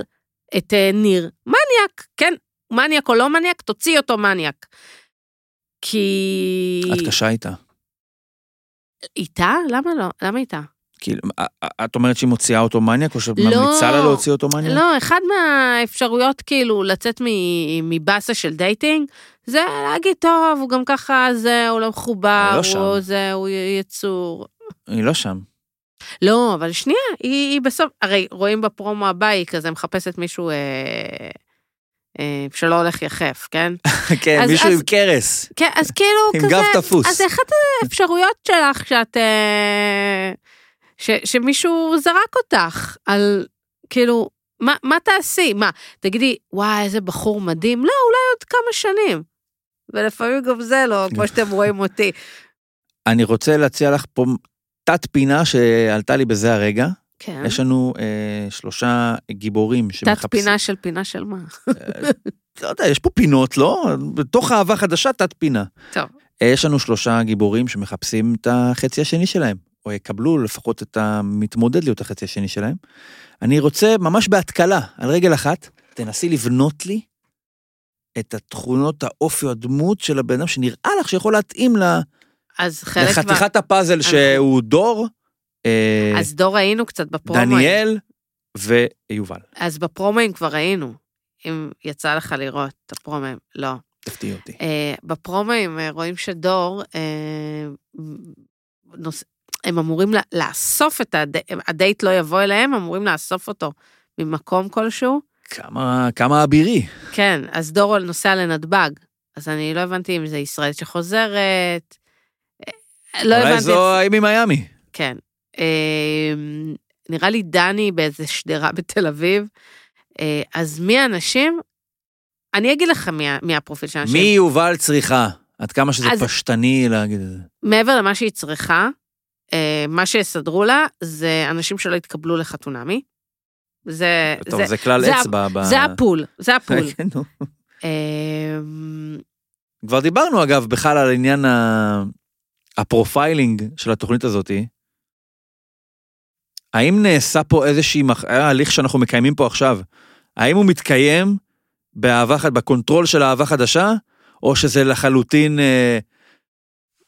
את אה, ניר, מניאק, כן? מניאק או לא מניאק, תוציא אותו מניאק. כי... את קשה איתה. איתה? למה לא? למה איתה? כאילו, את אומרת שהיא מוציאה אותו מניאק, או שאת ממליצה לה להוציא אותו מניאק? לא, אחד מהאפשרויות כאילו לצאת מבאסה של dating, זה להגיד, טוב, הוא גם ככה זה, הוא לא מחובר, לא שם. הוא זה, הוא יצור. היא לא שם. לא, אבל שנייה, היא, היא בסוף, הרי רואים בפרומו הבא, היא כזה מחפשת מישהו אה, אה, שלא הולך יחף, כן? [laughs] כן, אז- מישהו אז- עם קרס. כן, אז כאילו עם כזה... גב תפוס. אז אחת האפשרויות שלך שאת... אה, ש, שמישהו זרק אותך על, כאילו, מה, מה תעשי? מה, תגידי, וואי, איזה בחור מדהים? לא, אולי עוד כמה שנים. ולפעמים גם זה לא, כמו שאתם [laughs] רואים אותי. אני רוצה להציע לך פה תת פינה שעלתה לי בזה הרגע, כן. יש לנו אה, שלושה גיבורים תת שמחפשים... פינה של פינה של מה? לא יודע, יש פה פינות, לא? בתוך אהבה חדשה, תת פינה. טוב. אה, יש לנו שלושה גיבורים שמחפשים את החצי השני שלהם, או יקבלו לפחות את המתמודד להיות החצי השני שלהם. אני רוצה ממש בהתקלה, על רגל אחת, תנסי לבנות לי את התכונות האופי או הדמות של הבן אדם שנראה לך שיכול להתאים לה- אז חלק כבר... לחתיכת הפאזל שהוא דור, אה, אז דור היינו קצת בפרומואים. דניאל ויובל. אז בפרומואים כבר היינו. אם יצא לך לראות את הפרומואים, לא. תפתיע אותי. אה, בפרומואים אה, רואים שדור, אה, נוס... הם אמורים לאסוף את הד... הדייט לא יבוא אליהם, אמורים לאסוף אותו ממקום כלשהו. כמה, כמה אבירי. כן, אז דור נוסע לנתב"ג. אז אני לא הבנתי אם זה ישראלית שחוזרת. לא אולי הבנתי. זו האם ממיאמי. כן. אה, נראה לי דני באיזה שדרה [laughs] בתל אביב. אה, אז מי האנשים? אני אגיד לך מי, מי הפרופיל של האנשים. מי יובל צריכה? עד כמה שזה אז- פשטני להגיד את זה. מעבר למה שהיא צריכה, מה שיסדרו לה זה אנשים שלא יתקבלו לחתונמי. זה, טוב, זה, זה כלל זה אצבע. ב- זה ה pool, זה ה pool. [laughs] כן. אה, כבר דיברנו אגב בכלל על עניין ה profiling של התוכנית הזאתי. האם נעשה פה איזושהי, מח- ההליך שאנחנו מקיימים פה עכשיו, האם הוא מתקיים באהבה, ב control של אהבה חדשה, או שזה לחלוטין אה,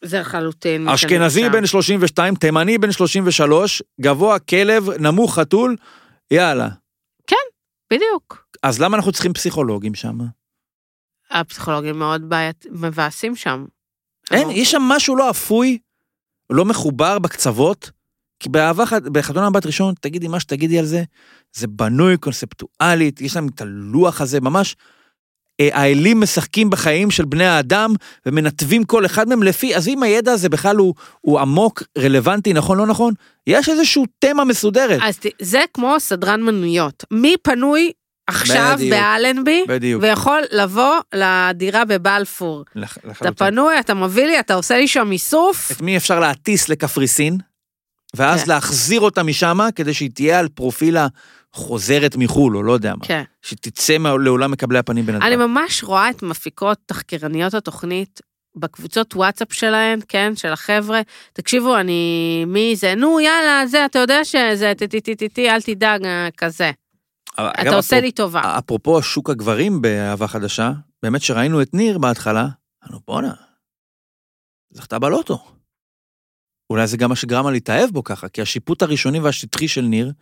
זה לחלוטין. אשכנזי. בן 32, תימני בן 33, גבוה כלב, נמוך חתול, יאללה. בדיוק. אז למה אנחנו צריכים פסיכולוגים שם? הפסיכולוגים מאוד בעיית, מבאסים שם. אין, אבל- יש שם משהו לא אפוי, לא מחובר בקצוות, כי באהבה, בחתונה בת ראשון, תגידי מה שתגידי על זה, זה בנוי קונספטואלית, יש להם את הלוח הזה, ממש. אה, האלים משחקים בחיים של בני האדם ומנתבים כל אחד מהם לפי, אז אם הידע הזה בכלל הוא, הוא עמוק, רלוונטי, נכון, לא נכון, יש איזשהו תמה מסודרת. אז זה כמו סדרן מנויות. מי פנוי עכשיו בדיוק. באלנבי, בדיוק. ויכול לבוא לדירה בבלפור. לח- אתה. פנוי, אתה מביא לי, אתה עושה לי שם איסוף. את מי אפשר להטיס לקפריסין, ואז כן. להחזיר אותה משם, כדי שהיא תהיה על פרופיל החוזרת מחו"ל, או לא יודע מה. כן. שתצא לעולם מקבלי הפנים בנתב"ג. אני ממש רואה את מפיקות, תחקירניות התוכנית, בקבוצות וואטסאפ שלהן, כן, של החבר'ה, תקשיבו, אני, מי זה, נו, יאללה, זה, אתה יודע שזה, טי-טי-טי-טי, אל תדאג, אה, כזה. אבל אתה אגב, עושה אפרופ- לי טובה. אפרופו שוק הגברים באהבה חדשה, באמת שראינו את ניר בהתחלה, אמרנו, בואנה, זכתה בלוטו. אולי זה גם מה שגרם לה להתאהב בו ככה, כי השיפוט הראשוני והשטחי של ניר,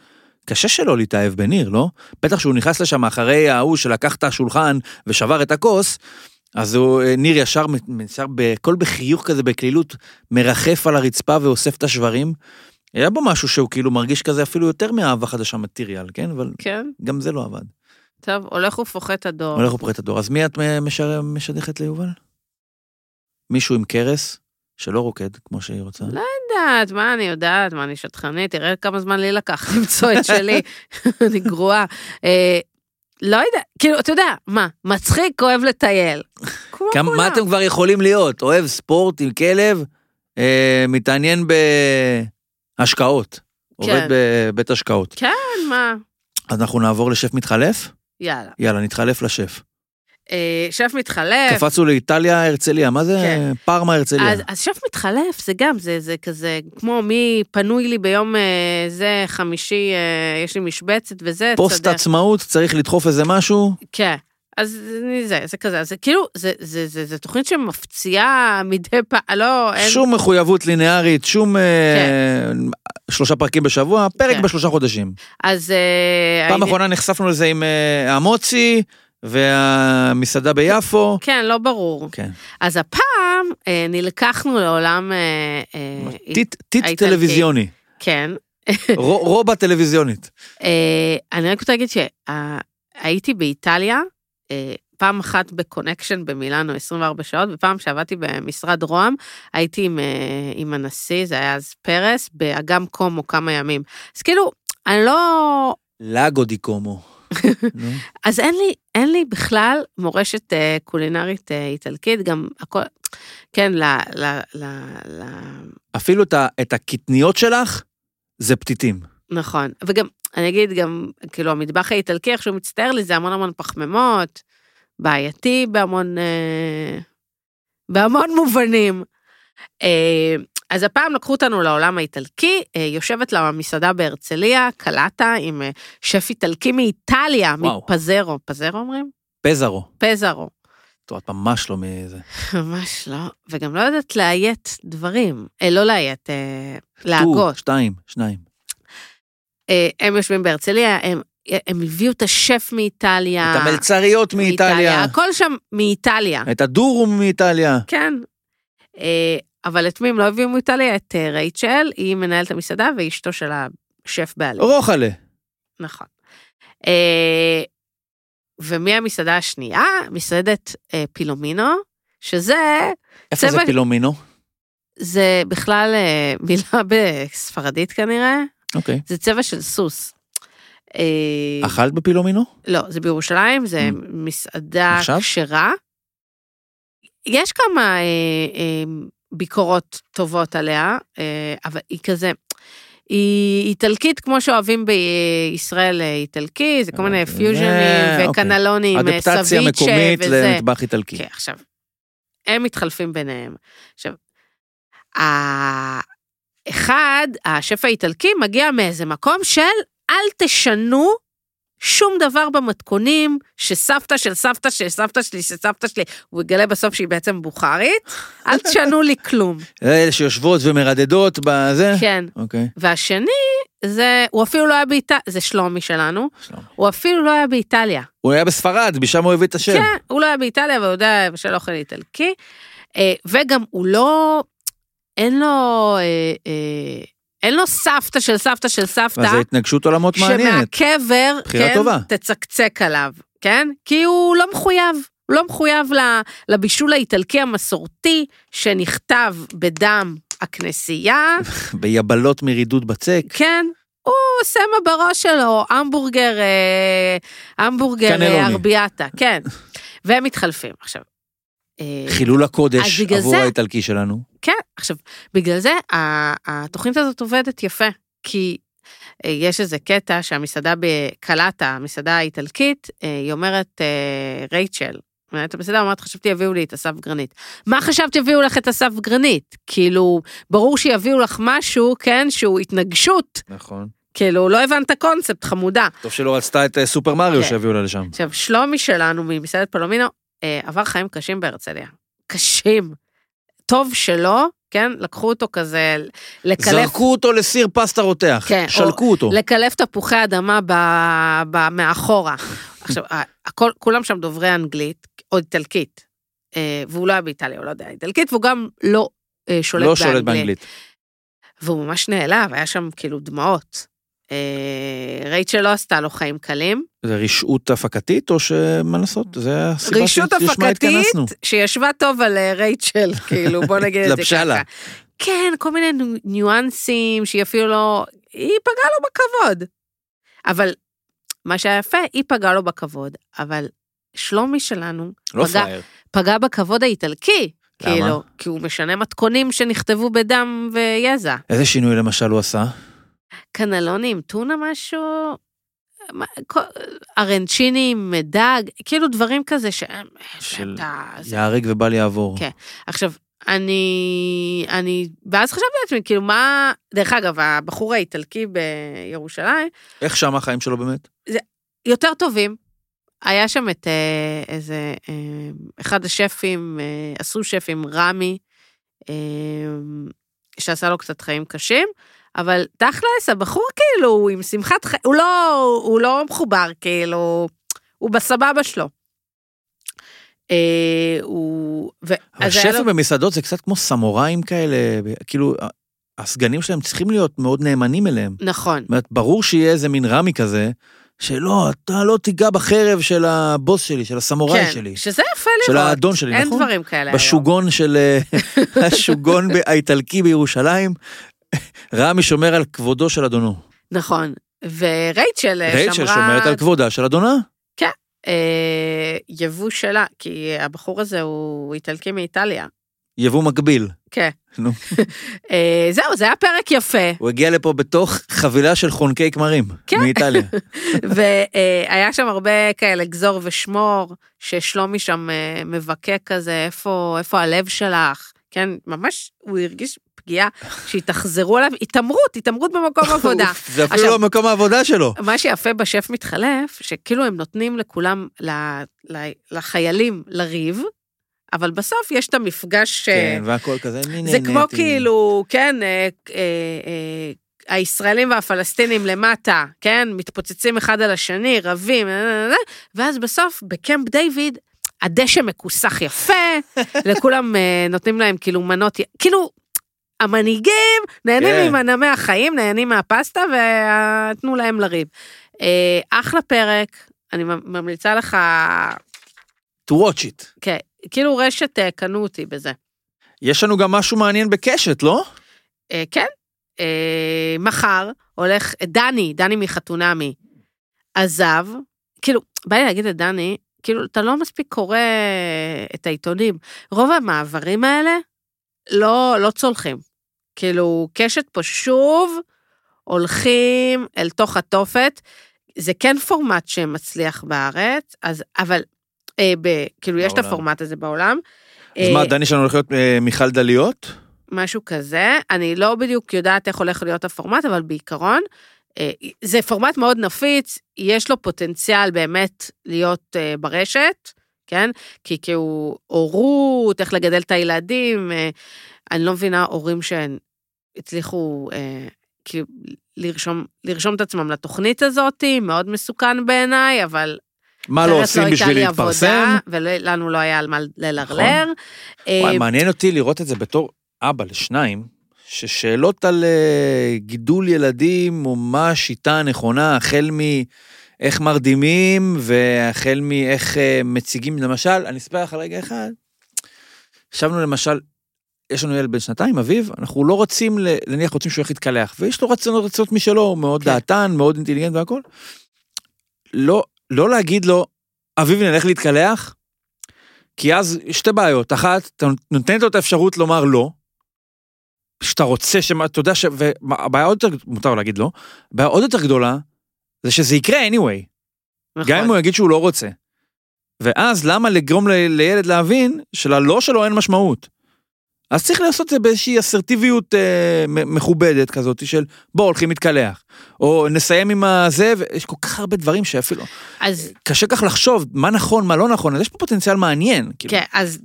קשה שלא להתאהב בניר, לא? בטח שהוא נכנס לשם אחרי ההוא שלקח את השולחן ושבר את הכוס, אז הוא, אה, ניר ישר, ישר בקול בחיוך כזה, בקלילות, מרחף על הרצפה ואוסף את השברים. היה בו משהו שהוא כאילו מרגיש כזה אפילו יותר מאהבה חדשה מטריאל, כן? אבל כן, גם זה לא עבד. טוב, הולך ופוחת הדור. הולך ופורט הדור. אז מי את משדכת ליובל? מישהו עם קרס, שלא רוקד כמו שהיא רוצה. לא. יודעת, מה אני יודעת, מה אני שטחנית, תראה כמה זמן לי לקח [laughs] למצוא את שלי, [laughs] אני גרועה. אה, לא יודע, כאילו, אתה יודע, מה, מצחיק, אוהב לטייל. כמו כולם. מה אתם כבר יכולים להיות? אוהב ספורט עם כלב, אה, מתעניין בהשקעות. עובד כן. בבית השקעות. כן, מה, אז אנחנו נעבור לשף מתחלף? יאללה. יאללה, נתחלף לשף. אה, שף מתחלף. קפצנו לאיטליה, הרצליה, מה זה? כן. פארמה, הרצליה. אז, אז שף מתחלף, זה גם, זה, זה כזה, כמו מי פנוי לי ביום אה, זה, חמישי, אה, יש לי משבצת וזה, פוסט תסדר. עצמאות, צריך לדחוף איזה משהו. כן. אז זה, זה כזה, זה כאילו, זה, זה, זה, זה תוכנית שמפציעה מדי פעם, לא, אין... שום מחויבות לינארית, שום אה, שלושה פרקים בשבוע, פרק כן. בשלושה חודשים. אז... פעם הייתי- אחרונה נחשפנו לזה עם אה, המוצי והמסעדה ביפו. כן, לא ברור. כן. אז הפעם אה, נלקחנו לעולם... אה, אה, טיט- טיט. טלוויזיוני, כן. רו- רובע טלוויזיונית. אה, אני רק רוצה להגיד שהייתי באיטליה, אה, פעם אחת ב connection במילאנו 24 שעות, ופעם שעבדתי במשרד רוה"מ, הייתי עם, אה, עם הנשיא, זה היה אז פרס, באגם קומו כמה ימים. אז כאילו, אני לא... לגו די קומו. [laughs] אז אין לי, אין לי בכלל מורשת אה, קולינרית אה, איטלקית, גם הכל... כן, ל... ל, ל, ל אפילו את את הקטניות שלך, זה פתיתים. נכון, וגם, אני אגיד גם, כאילו, המטבח האיטלקי, איך שהוא מצטער לי, זה המון המון פחמימות, בעייתי בהמון, אה, בהמון מובנים. אה, אז הפעם לקחו אותנו לעולם האיטלקי, אה, יושבת לה מסעדה בהרצליה, קלטה, עם אה, שף איטלקי מאיטליה, וואו. מפזרו, פזרו אומרים? פזרו. פזרו. טוב, את ממש לא מאיזה. [laughs] ממש לא, וגם לא יודעת לאיית דברים, אה, לא לאיית, אה, להגות. שתיים, שניים. אה, הם יושבים בהרצליה, הם, הם הביאו את השף מאיטליה. את המלצריות מאיטליה. הכל שם מאיטליה, את הדורום מאיטליה. כן. אבל את מי הם לא הביאו מאיטליה? את אה, רייצ'ל, היא מנהלת המסעדה ואשתו של השף בעלים. רוחלה. נכון. אה, ומי המסעדה השנייה? מסעדת אה, פילומינו, שזה, איפה זה צבע- פילומינו? זה בכלל מילה [laughs] בספרדית כנראה, אוקיי. זה צבע של סוס. אכלת בפילומינו? לא, זה בירושלים, זה Mm. מסעדה? כשרה. יש כמה אה, אה, ביקורות טובות עליה, אה, אבל היא כזה, היא איטלקית כמו שאוהבים בישראל אה, איטלקי, זה כל מיני אוקיי. פיוז'נים אה, וקנלונים, אה, אדפטציה סביצ'ה מקומית וזה. למטבח איטלקי. כן, עכשיו, הם מתחלפים ביניהם. עכשיו, האחד, השף האיטלקי, מגיע מאיזה מקום של אל תשנו שום דבר במתכונים שסבתא של סבתא של סבתא שלי של סבתא שלי, הוא יגלה בסוף שהיא בעצם בוכרית, אל [laughs] תשנו לי כלום. אלה שיושבות ומרדדות בזה? כן. אוקיי. והשני, זה, הוא אפילו לא היה באיטליה, זה שלומי שלנו, שלום. הוא אפילו לא היה באיטליה. הוא היה בספרד, משם הוא הביא את השם. כן, הוא לא היה באיטליה, אבל הוא יודע בשל אוכל איטלקי. אה, וגם הוא לא, אין לו, אה, אה, אין לו סבתא של סבתא של סבתא, אז זו התנגשות עולמות מעניינת. שמהקבר, כן, טובה. תצקצק עליו, כן? כי הוא לא מחויב. הוא לא מחויב לבישול האיטלקי המסורתי שנכתב בדם הכנסייה, [laughs] ביבלות מרידוד בצק. כן, הוא עושה מה בראש שלו, המבורגר, אה, המבורגר. אה, ארביאטה, כן. [laughs] והם מתחלפים. עכשיו, חילול אז הקודש עבור זה- האיטלקי שלנו. כן, עכשיו, בגלל זה התוכנית הזאת עובדת יפה, כי אה, יש איזה קטע שהמסעדה בקלטה, המסעדה האיטלקית, אה, היא אומרת, אה, רייצ'ל, מנהלת המסעדה אומרת, חשבתי יביאו לי את אסף גרנית. מה חשבת יביאו לך את אסף גרנית? כאילו, ברור שיביאו לך משהו, כן, שהוא התנגשות, נכון. כאילו, לא הבנת קונספט, חמודה. טוב שלא רצתה את אה, סופר מריו כן. שיביאו לה לשם. עכשיו, שלומי שלנו ממסעדת פלומינו אה, עבר חיים קשים בהרצליה. קשים. טוב שלא, כן? לקחו אותו כזה לקלף, זרקו אותו לסיר פסטה רותח. כן, שלקו אותו. לקלף תפוחי אדמה ב, ב, מאחורה. עכשיו, הכל, כולם שם דוברי אנגלית, או איטלקית. אה, והוא לא היה באיטליה, הוא לא יודע איטלקית, והוא גם לא אה, שולט לא באנגלית. שולט באנגלית. והוא ממש נעלב, היה שם כאילו דמעות. אה, רייצ'ל לא עשתה לו חיים קלים. זה רשעות הפקתית או שמה לעשות? זה הסיבה שלשמה הפקתית התכנסנו. שישבה טוב על אה, רייצ'ל, [laughs] כאילו, בוא נגיד את זה. ככה. כן, כל מיני ניו- ניואנסים שהיא אפילו לא... היא פגעה לו בכבוד. אבל מה שהיה יפה, היא פגעה לו בכבוד, אבל שלומי שלנו לא פגע. פגע בכבוד האיטלקי. למה? כאילו, כי הוא משנה מתכונים שנכתבו בדם ויזע. איזה שינוי למשל הוא עשה? קנלונים, טונה משהו, ארנצ'יני עם דג, כאילו דברים כזה שהם... של אתה- זה- יהרג ובל יעבור. כן. עכשיו, אני, אני, ואז חשבתי לעצמי, כאילו, מה, דרך אגב, הבחור האיטלקי בירושלים, איך שם החיים שלו באמת? יותר טובים. היה שם את אה, איזה, אה, אחד השפים, אה, עשו שפים, רמי, שעשה לו קצת חיים קשים, אבל תכלס, הבחור כאילו, הוא עם שמחת חיים, הוא לא, הוא לא מחובר, כאילו, הוא בסבבה שלו. אה, הוא... ו- היה לו- השפים במסעדות זה קצת כמו סמוראים כאלה, כאילו, הסגנים שלהם צריכים להיות מאוד נאמנים אליהם. נכון. זאת אומרת, ברור שיהיה איזה מין רמי כזה, שלא, אתה לא תיגע בחרב של הבוס שלי, של הסמוראי כן, שלי, שזה יפה של לראות. האדון שלי, אין נכון? דברים כאלה היום. בשוגון של, אה, [laughs] השוגון [laughs] האיטלקי בירושלים, רמי שומר על כבודו של אדונו. נכון. ורייצ'ל אה, שמרה... רייצ'ל שומרת על כבודה של אדונה. אה, יבוא שלה, כי הבחור הזה הוא איטלקי מאיטליה. יבוא מקביל. כן. נו. [laughs] אה, זהו, זה היה פרק יפה, הוא הגיע לפה בתוך חבילה של חונקי כמרים. כן. מאיטליה. [laughs] והיה שם הרבה כאלה גזור ושמור, ששלומי שם אה, מבכה כזה, איפה, איפה הלב שלך? כן, ממש, הוא הרגיש פגיעה, שהתאכזרו עליו, התעמרות, התעמרות במקום עבודה. זה אפילו עכשיו- לא מקום העבודה שלו. מה שיפה בשף מתחלף, שכאילו הם נותנים לכולם, ל- ל- לחיילים לריב, אבל בסוף יש את המפגש, אה, כן, והכל כזה, אני זה כמו נהניתי. כאילו, כן, אה, אה, אה, הישראלים והפלסטינים למטה, כן, מתפוצצים אחד על השני, רבים, ואז בסוף, בקמפ דיוויד, הדשא מכוסח יפה, [laughs] לכולם נותנים להם כאילו מנות, כאילו, המנהיגים נהנים כן. ממנעמי החיים, נהנים מהפסטה, ותנו להם לריב. אה, אחלה פרק, אני ממליצה לך, to watch it. כן, כאילו רשת אה, קנו אותי בזה. יש לנו גם משהו מעניין בקשת, לא? אה, כן, אה, מחר הולך, דני, דני מחתונמי, עזב, כאילו, בא לי להגיד את דני, כאילו, אתה לא מספיק קורא את העיתונים. רוב המעברים האלה לא, לא צולחים. כאילו, קשת פה שוב הולכים אל תוך התופת. זה כן פורמט שמצליח בארץ, אז, אבל, אה, ב, כאילו, יש את בעולם. הפורמט הזה בעולם. אז אה, מה, דני שלנו הולך להיות אה, מיכל דליות? משהו כזה. אני לא בדיוק יודעת איך הולך להיות הפורמט, אבל בעיקרון, אה, זה פורמט מאוד נפיץ, יש לו פוטנציאל באמת להיות אה, ברשת, כן? כי כאילו הורות, איך לגדל את הילדים, אה, אני לא מבינה הורים שהצליחו אה, כאילו לרשום, לרשום את עצמם לתוכנית הזאת, מאוד מסוכן בעיניי, אבל... מה לא אחרת עושים הייתה בשביל להתפרסם? ולנו לא היה על מה ללרלר. אה, וואי, מעניין אותי לראות את זה בתור אבא לשניים, ששאלות על אה, גידול ילדים, או מה השיטה הנכונה, החל מאיך מרדימים, והחל מאיך אה, מציגים, למשל, אני אספר לך על רגע אחד, ישבנו למשל, יש לנו ילד בן שנתיים, אביב, אנחנו לא רוצים, נניח רוצים שהוא ילך להתקלח, ויש לו רצונות רצונות משלו, הוא מאוד כן. דעתן, מאוד אינטליגנט והכל. לא, לא להגיד לו, אביב נלך להתקלח, כי אז שתי בעיות, אחת, אתה נותן לו את האפשרות לומר לא, שאתה רוצה, שמה, אתה יודע ש... והבעיה עוד יותר, מותר להגיד לא, הבעיה עוד יותר גדולה, זה שזה יקרה anyway, נכון. גם אם הוא יגיד שהוא לא רוצה. ואז למה לגרום ל- לילד להבין שללא שלו אין משמעות? אז צריך לעשות את זה באיזושהי אסרטיביות אה, מכובדת כזאת של בוא הולכים להתקלח, או נסיים עם הזה, ויש כל כך הרבה דברים שאפילו אז קשה כך לחשוב מה נכון מה לא נכון אז יש פה פוטנציאל מעניין. כאילו. כן, אז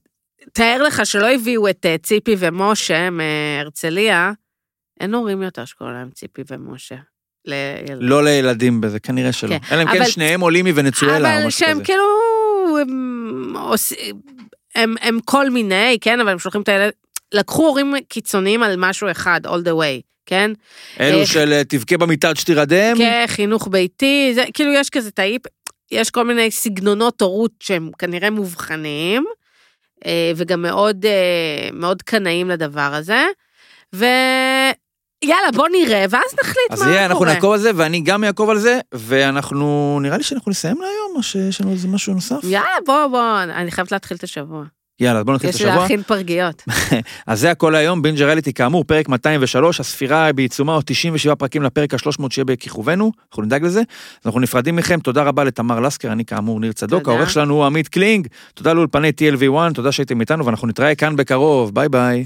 תאר לך שלא הביאו את אה, ציפי ומשה מהרצליה, אין הורים יותר שקוראים להם ציפי ומשה. לילד. לא לילדים בזה, כנראה שלא. כן, אלא אם כן אבל- שניהם עולים מוונצואלה או אבל משהו שהם כזה. כאילו, הם, הם, הם כל מיני, כן, אבל הם שולחים את הילד, לקחו הורים קיצוניים על משהו אחד, all the way, כן? אלו אה, של אה, תבכה במיטה עד שתירדם. כן, חינוך ביתי, זה כאילו יש כזה טעיפ, יש כל מיני סגנונות הורות שהם כנראה מובחנים, אה, וגם מאוד, אה, מאוד קנאים לדבר הזה, ויאללה, בוא נראה, ואז נחליט אז מה יהיה, אנחנו קורה. נעקוב על זה, ואני גם אעקוב על זה, ואנחנו, נראה לי שאנחנו נסיים להיום, או שיש לנו איזה משהו נוסף? יאללה, בוא, בוא, אני חייבת להתחיל את השבוע. יאללה, בוא נתחיל את יש השבוע. להכין פרגיות. [laughs] אז זה הכל היום, בינג'ריאליטי כאמור, פרק 203, הספירה בעיצומה, עוד 97 פרקים לפרק ה-300 שיהיה בכיכובנו, אנחנו נדאג לזה. אנחנו נפרדים מכם, תודה רבה לתמר לסקר, אני כאמור ניר צדוק. העורך שלנו הוא עמית קלינג, תודה לאולפני TLV1, תודה שהייתם איתנו, ואנחנו נתראה כאן בקרוב, ביי ביי.